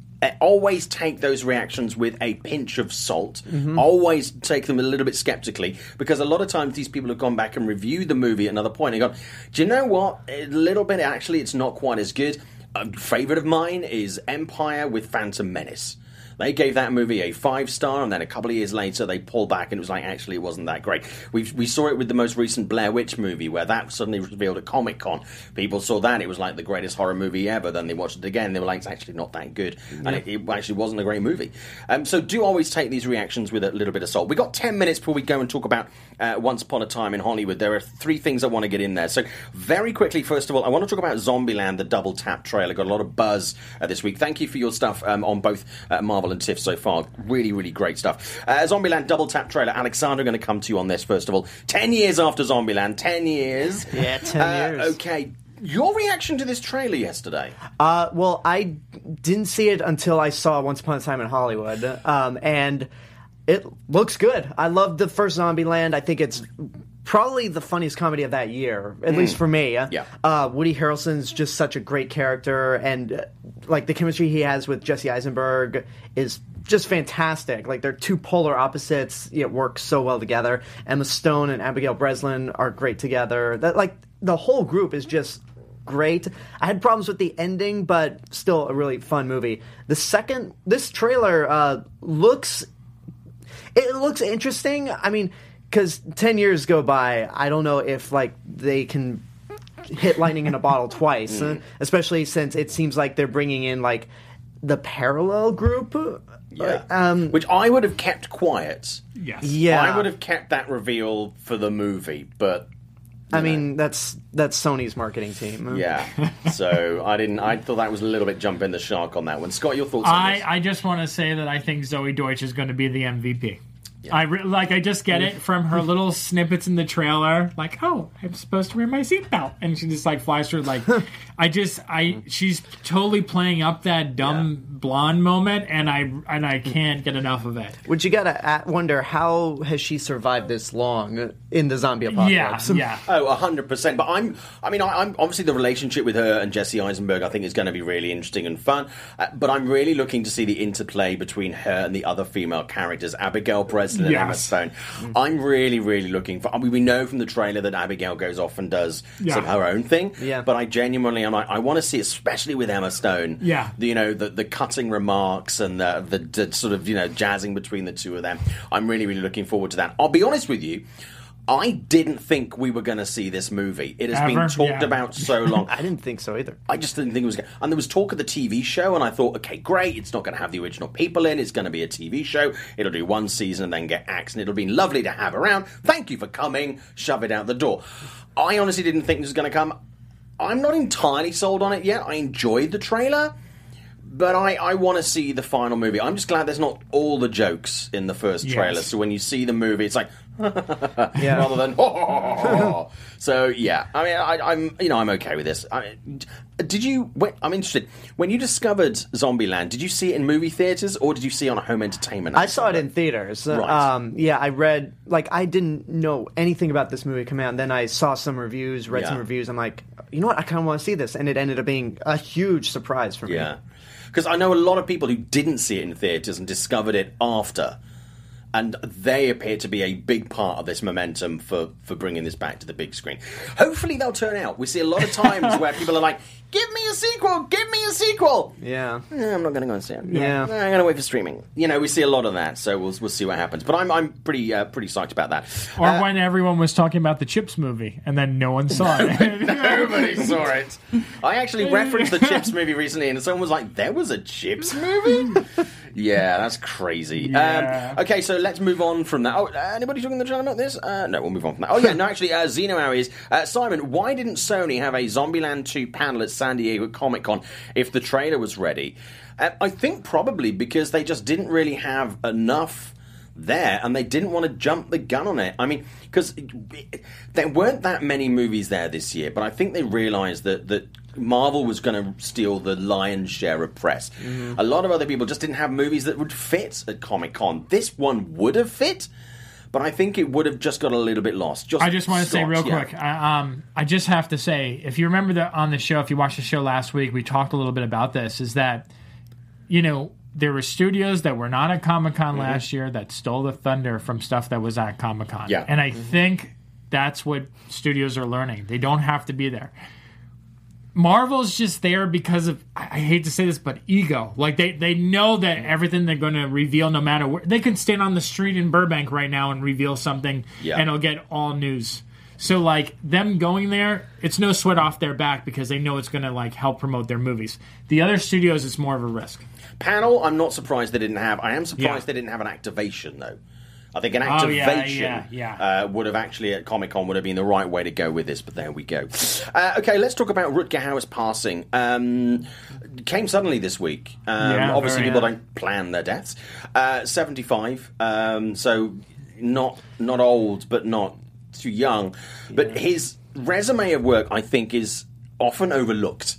always take those reactions with a pinch of salt. Mm-hmm. Always take them a little bit skeptically because a lot of times these people have gone back and reviewed the movie at another point and gone, do you know what? A little bit actually, it's not quite as good. A favorite of mine is Empire with Phantom Menace. They gave that movie a five star, and then a couple of years later, they pulled back, and it was like, actually, it wasn't that great. We we saw it with the most recent Blair Witch movie, where that suddenly revealed at Comic Con. People saw that; it was like the greatest horror movie ever. Then they watched it again, they were like, it's actually not that good, and it, it actually wasn't a great movie. Um, so do always take these reactions with a little bit of salt. We got ten minutes before we go and talk about uh, Once Upon a Time in Hollywood. There are three things I want to get in there. So very quickly, first of all, I want to talk about Zombieland, the double tap trailer. Got a lot of buzz uh, this week. Thank you for your stuff um, on both uh, Marvel and TIFF so far. Really, really great stuff. Uh, Zombieland double tap trailer. Alexander, going to come to you on this first of all. Ten years after Zombieland, ten years. Yeah, 10 Uh, years. Okay. Your reaction to this trailer yesterday? Uh, well, I didn't see it until I saw Once Upon a Time in Hollywood, um, and it looks good. I loved the first Zombieland. I think it's probably the funniest comedy of that year, at least for me. Yeah. Uh, Woody Harrelson's just such a great character, and uh, like the chemistry he has with Jesse Eisenberg is just fantastic. Like they're two polar opposites, yet work so well together. Emma Stone and Abigail Breslin are great together. That like the whole group is just great. I had problems with the ending, but still a really fun movie. The second, this trailer uh, looks, it looks interesting. I mean, because ten years go by, I don't know if like they can hit lightning in a bottle twice, uh, especially since it seems like they're bringing in like the parallel group. Um, Which I would have kept quiet. Yes. yeah, I would have kept that reveal for the movie, but I mean, that's that's Sony's marketing team. yeah. so I didn't. I thought that was a little bit jumping the shark on that one. Scott, your thoughts on I, this? I just want to say that I think Zoey Deutch is going to be the MVP. I re- like. I just get it from her little snippets in the trailer. Like, oh, I'm supposed to wear my seatbelt, and she just like flies through. Like, I just, I, she's totally playing up that dumb blonde moment, and I, and I can't get enough of it. Which you gotta a- wonder how has she survived this long in the zombie Yeah, apocalypse? yeah. Oh, hundred percent. But I'm, I mean, I, I'm obviously the relationship with her and Jesse Eisenberg. I think is going to be really interesting and fun. Uh, but I'm really looking to see the interplay between her and the other female characters, Abigail Breslin and Emma. Stone. Mm-hmm. I'm really, really looking for. I mean, we know from the trailer that Abigail goes off and does Yeah. some her own thing. Yeah. But I genuinely, I'm like, I want to see, especially with Emma Stone. Yeah. The, you know, the the cutting remarks and the, the the sort of you know jazzing between the two of them. I'm really, really looking forward to that. I'll be honest with you. I didn't think we were going to see this movie. It has been talked Yeah. about so long. I didn't think so either. I just didn't think it was. Gonna, and there was talk of the TV show, and I thought, okay, great. It's not going to have the original people in. It's going to be a TV show. It'll do one season and then get axed, and it'll be lovely to have around. Thank you for coming. Shove it out the door. I honestly didn't think this was going to come. I'm not entirely sold on it yet. I enjoyed the trailer. But I, I want to see the final movie. I'm just glad there's not all the jokes in the first Yes. trailer. So when you see the movie, it's like Yeah. rather than so yeah i mean I, i'm you know i'm okay with this I, did you when, i'm interested when you discovered zombieland did you see it in movie theaters or did you see it on a home entertainment I saw it in theaters. Right. Um, yeah, I read like I didn't know anything about this movie coming out. And then I saw some reviews, read some reviews. I'm like, you know what? I kind of want to see this, and it ended up being a huge surprise for me. yeah because i know a lot of people who didn't see it in theaters and discovered it after and they appear to be a big part of this momentum for, for bringing this back to the big screen. Hopefully, they'll turn out. We see a lot of times where people are like, "Give me a sequel! Give me a sequel!" Yeah. Eh, I'm not going to go and see it. Yeah. Eh, I'm going to wait for streaming. You know, we see a lot of that, so we'll we'll see what happens. But I'm I'm pretty uh, pretty psyched about that. Or Uh, when everyone was talking about the CHiPs movie, and then no one saw it. Nobody saw it. I actually referenced the CHiPs movie recently, and someone was like, "There was a CHiPs movie." yeah, that's crazy. Yeah. Um, okay, so let's move on from that. Oh, uh, anybody talking in the chat about this? Uh, no, we'll move on from that. Oh yeah, no, actually, uh, Zeno Hour is uh, Simon. Why didn't Sony have a Zombieland two panel at San Diego Comic Con if the trailer was ready? Uh, I think probably because they just didn't really have enough there and they didn't want to jump the gun on it. I mean, because there weren't that many movies there this year, but I think they realized that that Marvel was going to steal the lion's share of press. Mm-hmm. A lot of other people just didn't have movies that would fit at Comic Con. This one would have fit, but I think it would have just got a little bit lost. Just I just want to say real yeah. quick. I, um, I just have to say, if you remember that on the show, if you watched the show last week, we talked a little bit about this. Is that you know, there were studios that were not at Comic Con last year that stole the thunder from stuff that was at Comic Con. Yeah. And I think that's what studios are learning. They don't have to be there. Marvel's just there because of I hate to say this, but ego. Like they they know that mm-hmm. everything they're going to reveal, no matter where, they can stand on the street in Burbank right now and reveal something, Yeah. and it'll get all news. So like them going there, it's no sweat off their back because they know it's going to like help promote their movies. The other studios, it's more of a risk. Panel, I'm not surprised they didn't have. I am surprised Yeah. they didn't have an activation though. I think an Oh, yeah, activation yeah, yeah. Uh, would have actually at Comic Con would have been the right way to go with this, but there we go. Uh, okay, let's talk about Rutger Hauer's passing. Um, came suddenly this week. Um, obviously, very, people don't plan their deaths. Uh, Seventy-five, um, so not not old, but not too young. But his resume of work, I think, is often overlooked.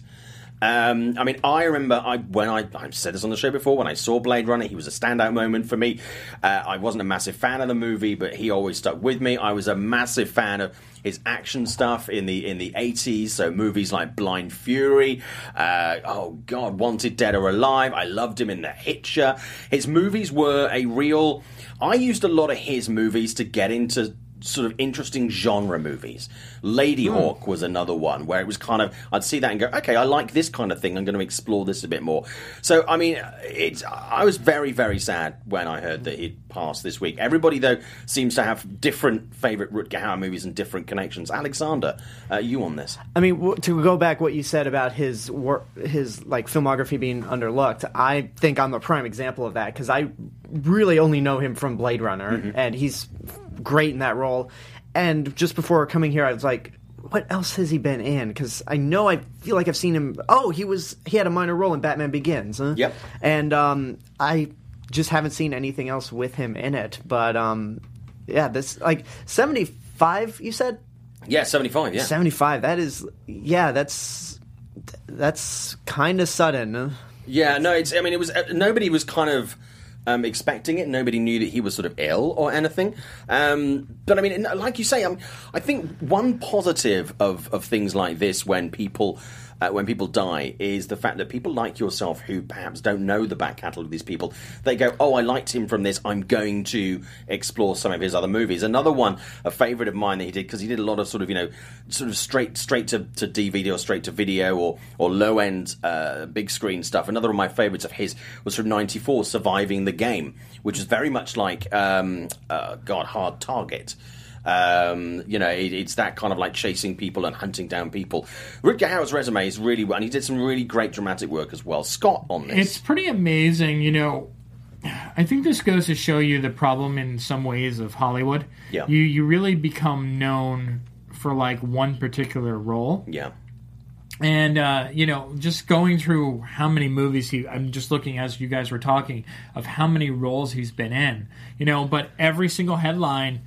Um, I mean, I remember I when I I've said this on the show before. When I saw Blade Runner, he was a standout moment for me. Uh, I wasn't a massive fan of the movie, but he always stuck with me. I was a massive fan of his action stuff in the in the eighties. So movies like Blind Fury, uh, oh God, Wanted Dead or Alive. I loved him in The Hitcher. His movies were a real. I used a lot of his movies to get into sort of interesting genre movies. Ladyhawke was another one where it was kind of I'd see that and go, okay, I like this kind of thing. I'm going to explore this a bit more. So I mean, it's I was very very sad when I heard that he'd passed this week. Everybody though seems to have different favorite Rutger Hauer movies and different connections. Alexander, uh, you on this? I mean, to go back what you said about his work, his like filmography being underlooked, I think I'm a prime example of that because I really only know him from Blade Runner, and he's great in that role. And just before coming here, I was like, what else has he been in? Because I know I feel like I've seen him. Oh, he was he had a minor role in Batman Begins. Huh? Yep. And um, I just haven't seen anything else with him in it. But um, yeah, this like seventy five. You said Yeah, seventy five. Yeah, 75 that is yeah that's that's kind of sudden Yeah, no, it's. I mean, it was. Uh, nobody was kind of um, expecting it. Nobody knew that he was sort of ill or anything. Um, but I mean, like you say, um, I think one positive of of things like this when people. Uh, when people die, is the fact that people like yourself who perhaps don't know the back catalogue of these people, they go, "Oh, I liked him from this. I'm going to explore some of his other movies." Another one, a favourite of mine that he did because he did a lot of sort of you know, sort of straight straight to, to DVD or straight to video or or low end uh, big screen stuff. Another of my favourites of his was from '94, "Surviving the Game," which is very much like um, uh, God, Hard Target. Um, you know, it, it's that kind of like chasing people and hunting down people. Rutger Hauer's resume is really well, and he did some really great dramatic work as well. Scott on this. It's pretty amazing, you know. I think this goes to show you the problem in some ways of Hollywood. Yeah. You you really become known for like one particular role. yeah. And uh, you know, just going through how many movies he I'm just looking as you guys were talking of how many roles he's been in. You know, but every single headline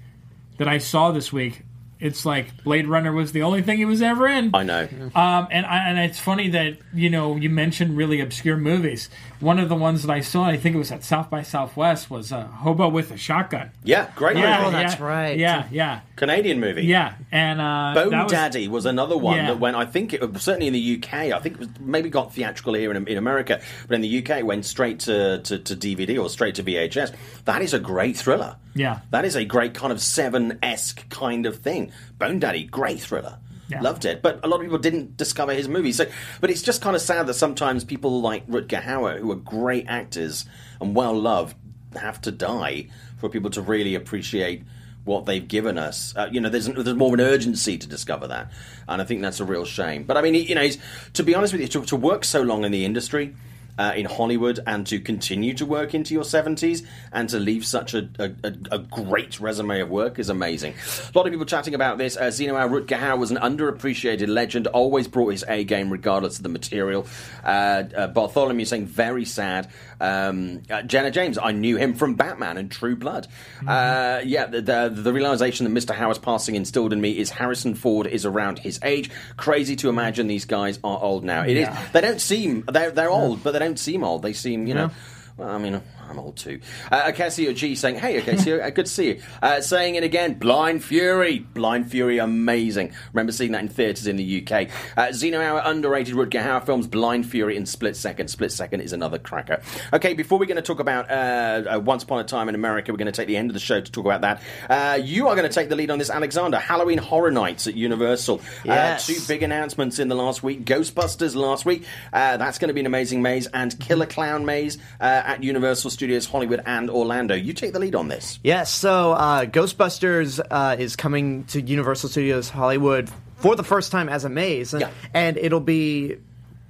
that I saw this week, it's like Blade Runner was the only thing he was ever in. I know. Um, and I, and it's funny that you know you mentioned really obscure movies. One of the ones that I saw, I think it was at South by Southwest, was uh, Hobo with a Shotgun. Yeah, great Yeah, movie. Oh, that's yeah, right. Yeah, yeah, Canadian movie. yeah. And uh, Bone that was- Daddy was another one Yeah. that went. I think it was certainly in the UK. I think it was maybe got theatrical here in, in America, but in the UK it went straight to, to, to DVD or straight to VHS. That is a great thriller. Yeah. that is a great kind of seven esque kind of thing. Bone Daddy, great thriller. Yeah. Loved it, but a lot of people didn't discover his movies. So, but it's just kind of sad that sometimes people like Rutger Hauer, who are great actors and well loved, have to die for people to really appreciate what they've given us. Uh, you know, there's there's more of an urgency to discover that, and I think that's a real shame. But I mean, you know, he's, to be honest with you, to, to work so long in the industry. Uh, in Hollywood, and to continue to work into your 70s and to leave such a, a, a, great resume of work is amazing. A lot of people chatting about this. Uh, Zeno Rutger Hauer was an underappreciated legend, always brought his A game regardless of the material. Uh, uh, Bartholomew saying, very sad. Um, uh, Jenna James, I knew him from Batman and True Blood. Uh, yeah, the, the, the realization that Mr. Hauer's passing instilled in me is Harrison Ford is around his age. Crazy to imagine these guys are old now. It is. They don't seem, they're, they're old, but they don't seem old. They seem, you know. Well, I mean, I'm old too. Uh, Ocasio G saying, "Hey, Ocasio, uh, good to see you." Uh, saying it again, Blind Fury, Blind Fury, amazing. Remember seeing that in theatres in the UK. Uh, Zeno Hour, underrated Rutger Hauer films, Blind Fury and Split Second. Split Second is another cracker. Okay, before we're going to talk about uh, uh, Once Upon a Time in America, we're going to take the end of the show to talk about that. Uh, you are going to take the lead on this, Alexander. Halloween Horror Nights at Universal. Yes. Uh, two big announcements in the last week. Ghostbusters last week. Uh, that's going to be an amazing maze, and Killer Clown Maze uh, at Universal Studios Hollywood and Orlando. You take the lead on this. Yes, so uh, Ghostbusters uh, is coming to Universal Studios Hollywood for the first time as a maze, Yeah. and it'll be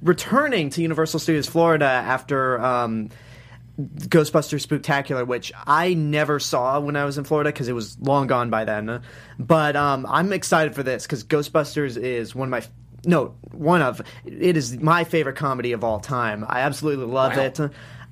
returning to Universal Studios Florida after um, Ghostbusters Spooktacular, which I never saw when I was in Florida because it was long gone by then. But um, I'm excited for this because Ghostbusters is one of my no one of it is my favorite comedy of all time. I absolutely love Wow. it.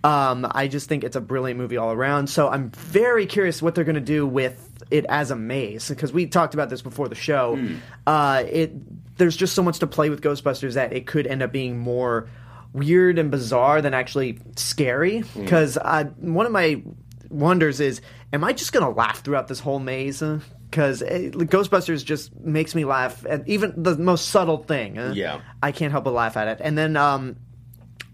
Um, I just think it's a brilliant movie all around. So I'm very curious what they're going to do with it as a maze because we talked about this before the show. Uh, it there's just so much to play with Ghostbusters that it could end up being more weird and bizarre than actually scary. Because uh, one of my wonders is, am I just going to laugh throughout this whole maze? Because Ghostbusters just makes me laugh at even the most subtle thing. uh, Yeah. I can't help but laugh at it. And then um,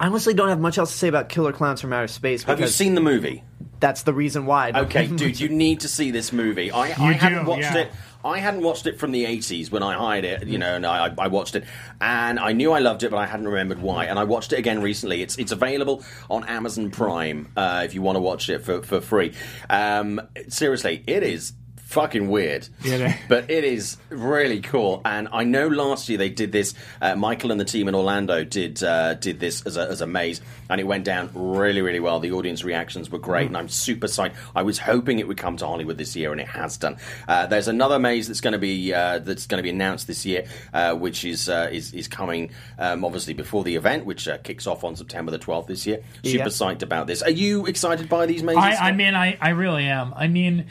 I honestly don't have much else to say about Killer Clowns from Outer Space Have you seen the movie? that's the reason why. I don't Okay, have dude, much- you need to see this movie. I, I do, hadn't watched yeah. it. I hadn't watched it from the 80s when I hired it, you know, and I, I watched it, and I knew I loved it, but I hadn't remembered why. And I watched it again recently. It's it's available on Amazon Prime uh, if you want to watch it for, for free. Um, seriously, it is fucking weird, Yeah, but it is really cool. And I know last year they did this. Uh, Michael and the team in Orlando did uh, did this as a, as a maze, and it went down really, really well. The audience reactions were great, and I'm super psyched. I was hoping it would come to Hollywood this year, and it has done. Uh, there's another maze that's going to be uh, that's going to be announced this year, uh, which is uh, is is coming um, obviously before the event, which uh, kicks off on September the 12th this year. Super Yeah. psyched about this. Are you excited by these mazes? I, I mean, I, I really am. I mean,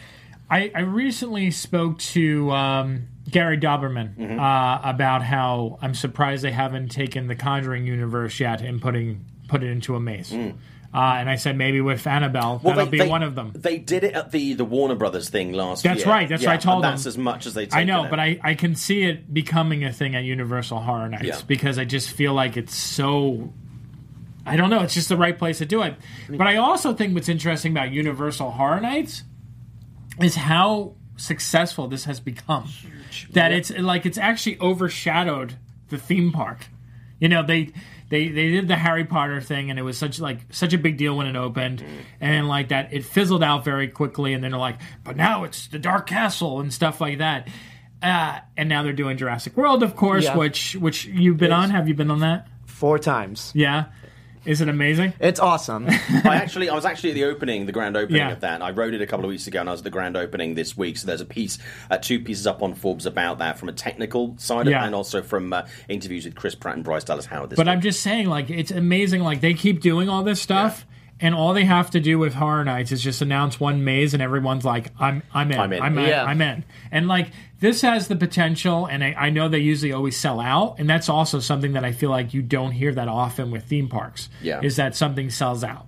I, I recently spoke to um, Gary Dauberman Mm-hmm. uh, about how I'm surprised they haven't taken the Conjuring universe yet and putting put it into a maze. Uh, and I said maybe with Annabelle, Mm. Well, that'll they- be they- one of them. They did it at the the Warner Brothers thing last year. That's year. right, that's yeah, what I told and That's them. as much as they. I know, but I, I can see it becoming a thing at Universal Horror Nights Yeah. because I just feel like it's so. I don't know. It's just the right place to do it. But I also think what's interesting about Universal Horror Nights is how successful this has become. That it's like it's actually overshadowed the theme park. You know, they they they did the Harry Potter thing, and it was such like such a big deal when it opened, and like that it fizzled out very quickly, and then they're like, but now it's the Dark Castle and stuff like that. Uh, and now they're doing Jurassic World, of course, Yeah. which which you've been on. Have you been on that? four times. Yeah. Is it amazing? It's awesome. I actually, I was actually at the opening, the grand opening Yeah. of that. I wrote it a couple of weeks ago, and I was at the grand opening this week. So there's a piece, uh, two pieces up on Forbes about that from a technical side, of, Yeah. and also from uh, interviews with Chris Pratt and Bryce Dallas Howard. This But week. I'm just saying, like, it's amazing. Like, they keep doing all this stuff, and all they have to do with Horror Nights is just announce one maze, and everyone's like, "I'm, I'm in, I'm in. I'm in, Yeah. I'm in." And like, this has the potential, and I, I know they usually always sell out, and that's also something that I feel like you don't hear that often with theme parks. Yeah. is that something sells out?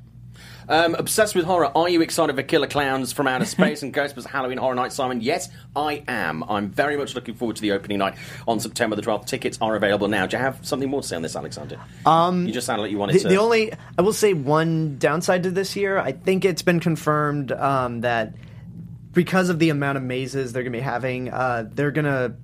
Um, obsessed with horror. Are you excited for Killer Clowns from Outer Space and Ghostbusters Halloween Horror Night, Simon? Yes, I am. I'm very much looking forward to the opening night on September the 12th. Tickets are available now. Do you have something more to say on this, Alexander? Um, you just sounded like you wanted the, to. the only I will say one downside to this year. I think it's been confirmed um, that because of the amount of mazes they're going to be having, uh, they're going to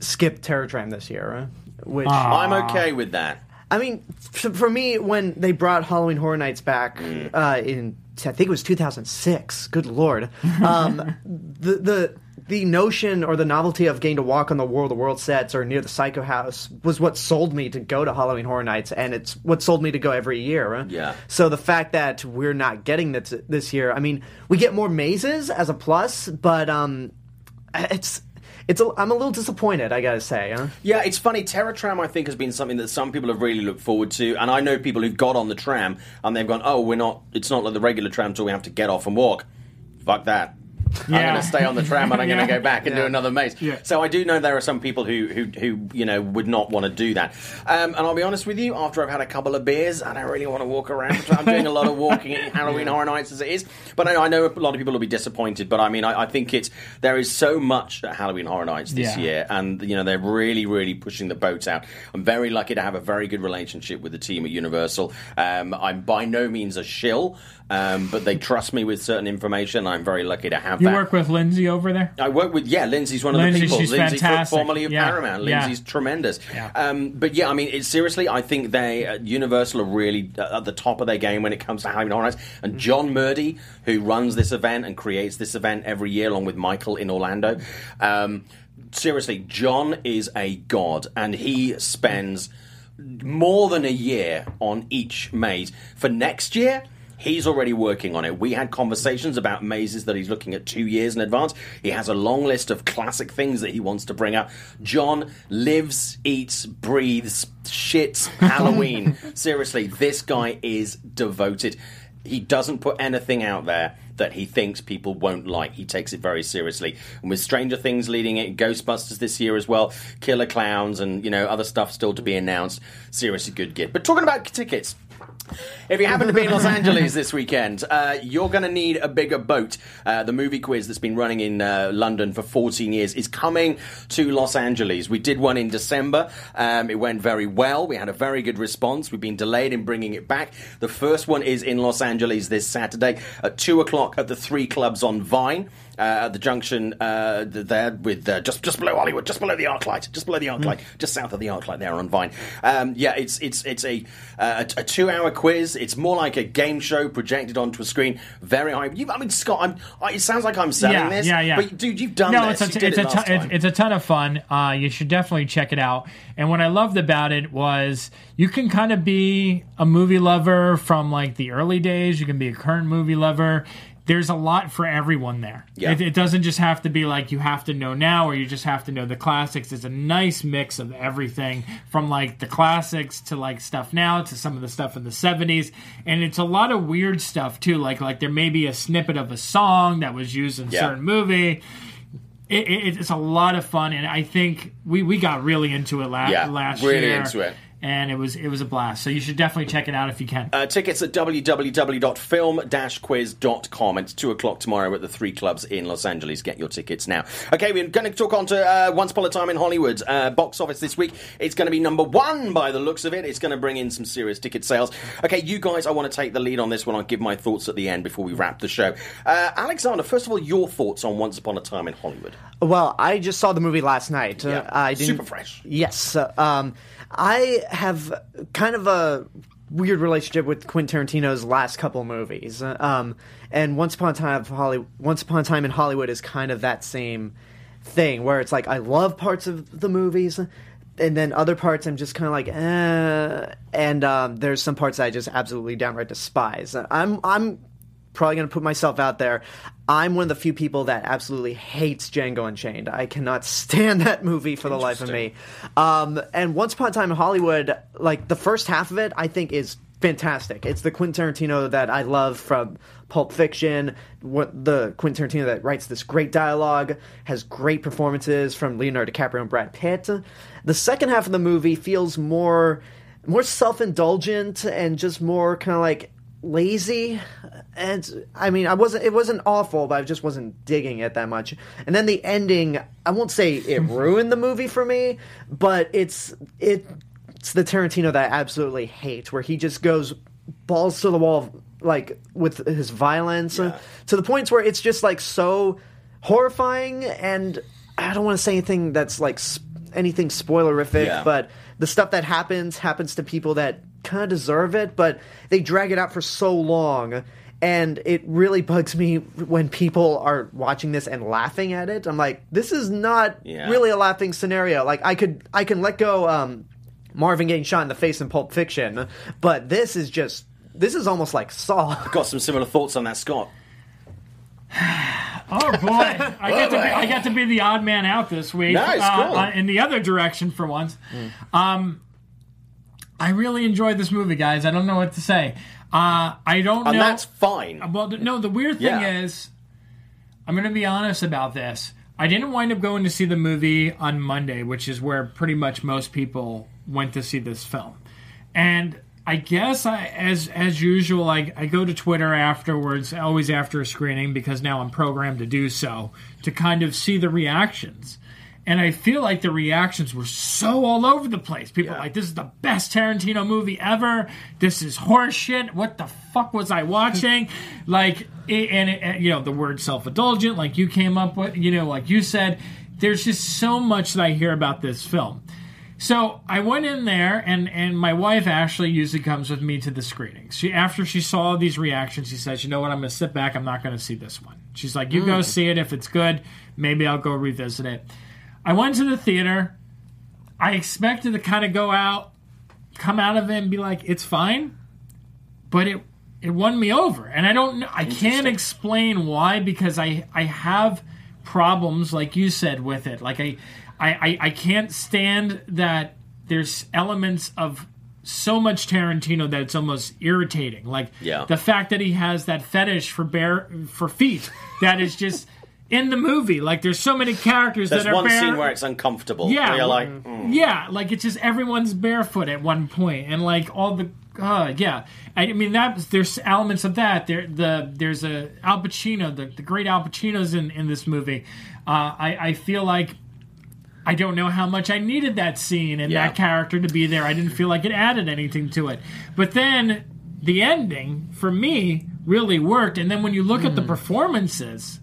skip Terror Tram this year. Which I'm okay with that. I mean, for me, when they brought Halloween Horror Nights back Mm. uh, in, I think it was 2006. Good lord, um, the the the notion or the novelty of getting to walk on the World of World sets or near the Psycho House was what sold me to go to Halloween Horror Nights, and it's what sold me to go every year. right? Yeah. So the fact that we're not getting this this year, I mean, we get more mazes as a plus, but um, it's. It's a, I'm a little disappointed, I gotta say. Huh? Yeah, it's funny. Terror Tram, I think, has been something that some people have really looked forward to, and I know people who've got on the tram and they've gone, "Oh, we're not. It's not like the regular tram, so we have to get off and walk." Fuck that. I'm going to stay on the tram and I'm going to go back and do another maze. Yeah. So I do know there are some people who, who, who you know, would not want to do that. Um, and I'll be honest with you, after I've had a couple of beers, I don't really want to walk around. I'm doing a lot of walking at Halloween Horror Nights as it is. But I know, I know a lot of people will be disappointed. But I mean, I, I think it's there is so much at Halloween Horror Nights this Yeah. year, and you know they're really, really pushing the boat out. I'm very lucky to have a very good relationship with the team at Universal. Um, I'm by no means a shill, um, but they trust me with certain information. I'm very lucky to have You that. work with Lindsay over there? I work with yeah, Lindsay's one of Lindsay, the people. she's Lindsay, fantastic. formerly of Yeah, Paramount. yeah. Lindsay's tremendous. Yeah. Um, but yeah, I mean, it's, seriously, I think they uh, Universal are really at the top of their game when it comes to Halloween Horror Nights. And John Murdy, who runs this event and creates this event every year, along with Michael in Orlando. Um, seriously, John is a god, and he spends more than a year on each maze. For next year, he's already working on it. We had conversations about mazes that he's looking at two years in advance. He has a long list of classic things that he wants to bring up. John lives, eats, breathes, shits Halloween. Seriously, this guy is devoted. He doesn't put anything out there that he thinks people won't like. He takes it very seriously. And with Stranger Things leading it, Ghostbusters this year as well, Killer Clowns, and you know other stuff still to be announced. Seriously good gig. But talking about tickets. If you happen to be in Los Angeles this weekend, uh, you're going to need a bigger boat. Uh, the movie quiz that's been running in uh, London for 14 years is coming to Los Angeles. We did one in December. Um, it went very well. We had a very good response. We've been delayed in bringing it back. The first one is in Los Angeles this Saturday at 2 o'clock at the three clubs on Vine. Uh, at the junction uh, there with uh, just just below Hollywood, just below the ArcLight, just below the ArcLight, just south of the ArcLight there on Vine. Um, yeah, it's it's it's a a, a two hour quiz. It's more like a game show projected onto a screen. Very high. You, I mean, Scott, I'm, I, it sounds like I'm selling yeah, this. Yeah, yeah, But dude, you've done no, this. it's a, it's, it a ton, it's, it's a ton of fun. Uh, you should definitely check it out. And what I loved about it was you can kind of be a movie lover from like the early days. You can be a current movie lover. There's a lot for everyone there. Yeah. It, it doesn't just have to be like you have to know now or you just have to know the classics. It's a nice mix of everything from like the classics to like stuff now to some of the stuff in the 70s. And it's a lot of weird stuff too. Like like there may be a snippet of a song that was used in a Yeah. certain movie it, it, it's a lot of fun, and I think we, we got really into it la- Yeah, last really year. into it. And it was it was a blast. So you should definitely check it out if you can. Uh, tickets at www.film-quiz.com. It's 2 o'clock tomorrow at the three clubs in Los Angeles. Get your tickets now. Okay, we're going to talk on to uh, Once Upon a Time in Hollywood. Uh, box office this week. It's going to be number one by the looks of it. It's going to bring in some serious ticket sales. Okay, you guys, I want to take the lead on this one. I'll give my thoughts at the end before we wrap the show. Uh, Alexander, first of all, your thoughts on Once Upon a Time in Hollywood. Well, I just saw the movie last night. Uh, Yeah, I didn't, super fresh. Yes. uh, um, I have kind of a weird relationship with Quentin Tarantino's last couple movies. Um, and Once Upon a Time Once Upon a Time in Hollywood is kind of that same thing where it's like I love parts of the movies and then other parts I'm just kind of like eh, and um, there's some parts I just absolutely downright despise. I'm I'm probably going to put myself out there. I'm one of the few people that absolutely hates Django Unchained. I cannot stand that movie for the life of me. Um, and Once Upon a Time in Hollywood, like the first half of it, I think is fantastic. It's the Quentin Tarantino that I love from Pulp Fiction. What the Quentin Tarantino that writes this great dialogue, has great performances from Leonardo DiCaprio and Brad Pitt. The second half of the movie feels more more self-indulgent and just more kind of like lazy. And i mean i wasn't it wasn't awful but i just wasn't digging it that much. And then the ending i won't say it ruined the movie for me but it's it it's the tarantino that i absolutely hate where he just goes balls to the wall like with his violence. Uh, to the points where it's just like so horrifying and i don't want to say anything that's like sp- anything spoilerific Yeah. but the stuff that happens happens to people that kind of deserve it, but they drag it out for so long. And it really bugs me when people are watching this and laughing at it. I'm like, this is not Yeah. really a laughing scenario. Like I could I can let go um, Marvin getting shot in the face in Pulp Fiction, but this is just this is almost like Saw. Got some similar thoughts on that, Scott. Oh boy, I get to be, I get to be the odd man out this week. Nice, uh, cool. uh, in the other direction for once. Um, I really enjoyed this movie, guys. I don't know what to say. Uh, I don't And know. that's fine. Well, no. The weird thing Yeah. is, I'm going to be honest about this. I didn't wind up going to see the movie on Monday, which is where pretty much most people went to see this film. And I guess I, as as usual, I, I go to Twitter afterwards, always after a screening, because now I'm programmed to do so, to kind of see the reactions. And I feel like the reactions were so all over the place. People are like, this is the best Tarantino movie ever. This is horseshit. What the fuck was I watching? like, it, and, it, and, you know, the word self indulgent, like you came up with, you know, like you said, there's just so much that I hear about this film. So I went in there, and and my wife Ashley usually comes with me to the screenings. She after she saw these reactions, she says, "You know what? I'm going to sit back. I'm not going to see this one." She's like, "You go hmm. see it. If it's good, maybe I'll go revisit it." I went to the theater. I expected to kind of go out, come out of it, and be like, "It's fine," but it it won me over, and I don't know. I can't explain why because I I have problems, like you said, with it. Like I I I, I can't stand that. There's elements of so much Tarantino that it's almost irritating. Like Yeah. the fact that he has that fetish for bare for feet that is just in the movie. Like there's so many characters There's that are one bare. scene where it's uncomfortable. Yeah, you're like, mm. yeah, like it's just everyone's barefoot at one point, and like all the, uh, yeah. I mean that there's elements of that. There, the there's a Al Pacino, the, the great Al Pacino's in in this movie. Uh, I I feel like. I don't know how much I needed that scene and Yeah. that character to be there. I didn't feel like it added anything to it. But then the ending, for me, really worked. And then when you look at the performances,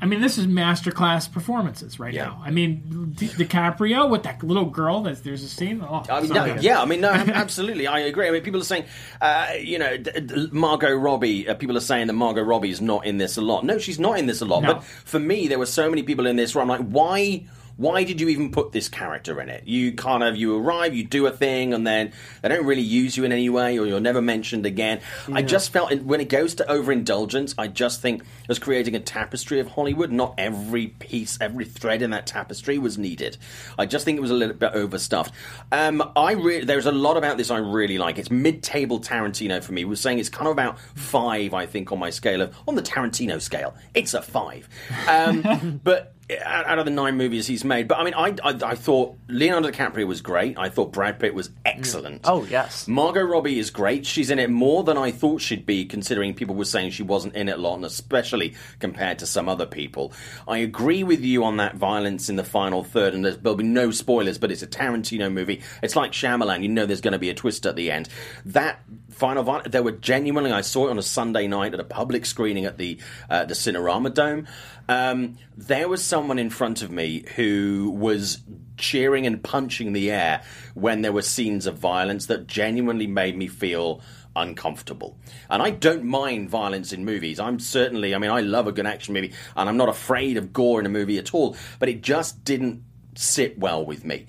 I mean, this is masterclass performances right Yeah. now. I mean, Di- DiCaprio with that little girl. That's there's a scene. Oh, I mean, no, yeah, I mean, no, absolutely, I agree. I mean, people are saying, uh, you know, d- d- Margot Robbie. Uh, people are saying that Margot Robbie is not in this a lot. No, she's not in this a lot. No. But for me, there were so many people in this where I'm like, why? Why did you even put this character in it? You kind of you arrive, you do a thing, and then they don't really use you in any way, or you're never mentioned again. I just felt when it goes to overindulgence, I just think it was creating a tapestry of Hollywood. Not every piece, every thread in that tapestry was needed. I just think it was a little bit overstuffed. Um, I re- there's a lot about this I really like. It's mid-table Tarantino for me. We're saying it's kind of about five, I think, on my scale of on the Tarantino scale. It's a five, um, but out of the nine movies he's made. But I mean, I, I, I thought Leonardo DiCaprio was great. I thought Brad Pitt was mm. excellent. Oh, yes. Margot Robbie is great. She's in it more than I thought she'd be, considering people were saying she wasn't in it a lot, and especially compared to some other people. I agree with you on that violence in the final third, and there's, there'll be no spoilers, but it's a Tarantino movie. It's like Shyamalan. You know there's going to be a twist at the end. That final violence, there were genuinely, I saw it on a Sunday night at a public screening at the, uh, the Cinerama Dome. Um, there was someone in front of me who was cheering and punching the air when there were scenes of violence that genuinely made me feel uncomfortable. And I don't mind violence in movies. I'm certainly, I mean, I love a good action movie and I'm not afraid of gore in a movie at all, but it just didn't sit well with me.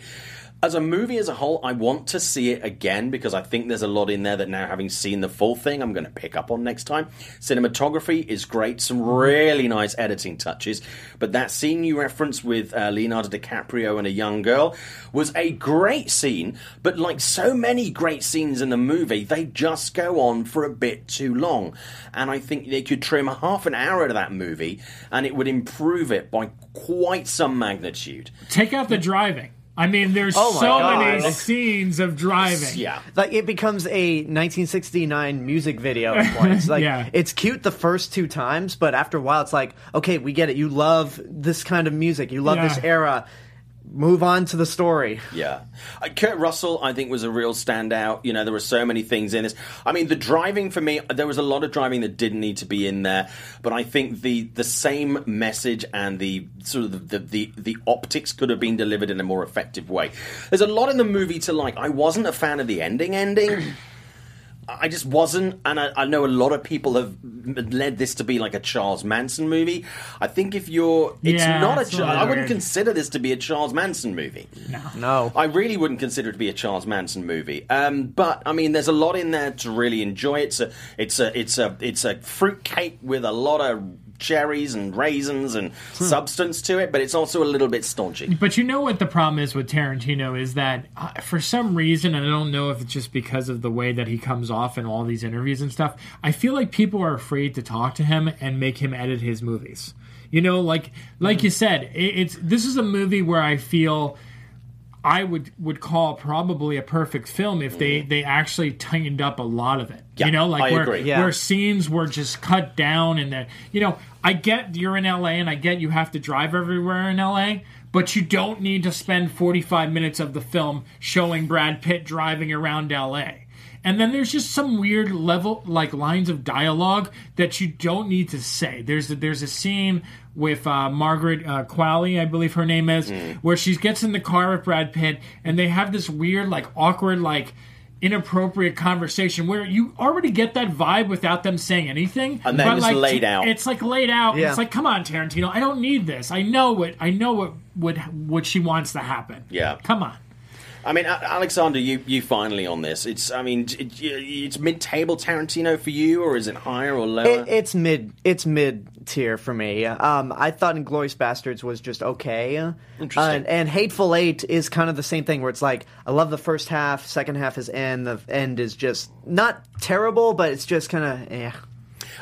As a movie as a whole, I want to see it again because I think there's a lot in there that now, having seen the full thing, I'm going to pick up on next time. Cinematography is great, some really nice editing touches, but that scene you referenced with uh, Leonardo DiCaprio and a young girl was a great scene, but like so many great scenes in the movie, they just go on for a bit too long. And I think they could trim half an hour out of that movie and it would improve it by quite some magnitude. Take out the driving. I mean, there's Oh so many scenes of driving. Yeah. like it becomes a 1969 music video at points. Like Yeah. it's cute the first two times, but after a while, it's like, okay, we get it. You love this kind of music. You love Yeah. this era. Move on to the story. Yeah. Uh, Kurt Russell, I think, was a real standout. You know, there were so many things in this. I mean, the driving for me, there was a lot of driving that didn't need to be in there, but I think the the same message and the sort of the, the, the optics could have been delivered in a more effective way. There's a lot in the movie to like. I wasn't a fan of the ending ending. I just wasn't, and I, I know a lot of people have led this to be like a Charles Manson movie. I think if you're, it's Yeah, not a. it's a little I wouldn't weird. consider this to be a Charles Manson movie. No. no, I really wouldn't consider it to be a Charles Manson movie. Um, but I mean, there's a lot in there to really enjoy. It's a, it's a, it's a, it's a fruit cake with a lot of cherries and raisins and substance to it, but it's also a little bit stodgy. But you know what the problem is with Tarantino is that uh, for some reason, and I don't know if it's just because of the way that he comes off in all these interviews and stuff, I feel like people are afraid to talk to him and make him edit his movies. You know, like like you said, it, it's this is a movie where I feel I would would call probably a perfect film if they mm. they actually tightened up a lot of it. Yeah, you know, like I where agree. Yeah. where scenes were just cut down and that you know, I get you're in LA and I get you have to drive everywhere in LA, but you don't need to spend 45 minutes of the film showing Brad Pitt driving around LA. And then there's just some weird level, like lines of dialogue that you don't need to say. There's a, there's a scene with uh, Margaret uh, Qualley, I believe her name is, where she gets in the car with Brad Pitt, and they have this weird, like awkward, like inappropriate conversation where you already get that vibe without them saying anything. And then but, it's like, laid out. It's like laid out. Yeah. It's like, come on, Tarantino, I don't need this. I know what I know what what what she wants to happen. Yeah. come on. I mean, Alexander, you, you finally on this. It's I mean, it, it's mid table Tarantino for you, or is it higher or lower? It, it's mid. It's mid tier for me. Um, I thought Inglourious Basterds was just okay. Interesting. Uh, and Hateful Eight is kind of the same thing, where it's like I love the first half, second half is end. The end is just not terrible, but it's just kind of yeah.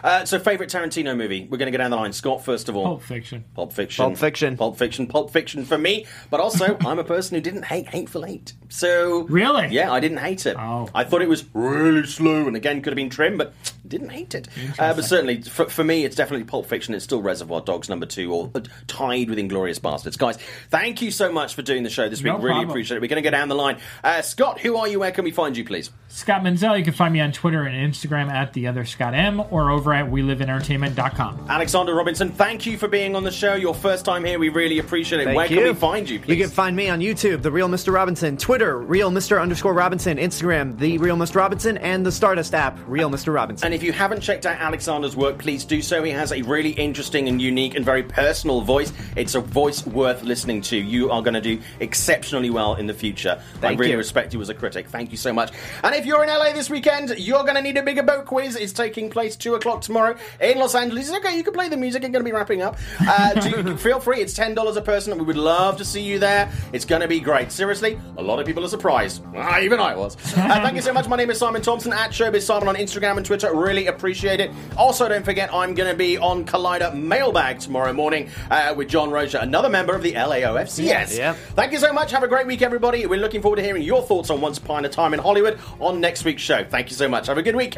Uh, so, favorite Tarantino movie? We're going to go down the line. Scott, first of all. Pulp Fiction. Pulp Fiction. Pulp Fiction. Pulp Fiction. Pulp Fiction for me. But also, I'm a person who didn't hate Hateful Eight. So Really? yeah, I didn't hate it. Oh. I thought it was really slow, and again could have been trim, but didn't hate it. Uh, but certainly, for, for me, it's definitely Pulp Fiction. It's still Reservoir Dogs number two, or uh, tied with Inglourious Basterds. Guys, thank you so much for doing the show this week. No really problem. appreciate it. We're going to go down the line. Uh, Scott, who are you? Where can we find you, please? Scott Menzel. You can find me on Twitter and Instagram at the other Scott M or over at WeLiveInEntertainment.com. Alexander Robinson, thank you for being on the show. Your first time here, we really appreciate it. Thank Where you. can we find you, please? You can find me on YouTube, The Real Mr. Robinson, Twitter, Real Mr. underscore Robinson, Instagram, The Real Mr. Robinson, and the Stardust app, Real Mr. Robinson. And if you haven't checked out Alexander's work, please do so. He has a really interesting and unique and very personal voice. It's a voice worth listening to. You are going to do exceptionally well in the future. I really you. respect you as a critic. Thank you so much. And if you're in LA this weekend, you're going to need a bigger boat quiz. It's taking place 2 o'clock tomorrow in Los Angeles. Okay, you can play the music. I'm going to be wrapping up. Uh, do, feel free. It's $10 a person, and we would love to see you there. It's going to be great. Seriously, a lot of people are surprised. Ah, even I was. Uh, thank you so much. My name is Simon Thompson at Showbiz Simon on Instagram and Twitter. Really appreciate it. Also, don't forget, I'm going to be on Collider Mailbag tomorrow morning uh, with John Rocha, another member of the LAOFCS. Yep. Thank you so much. Have a great week, everybody. We're looking forward to hearing your thoughts on Once Upon a Time in Hollywood on next week's show. Thank you so much. Have a good week.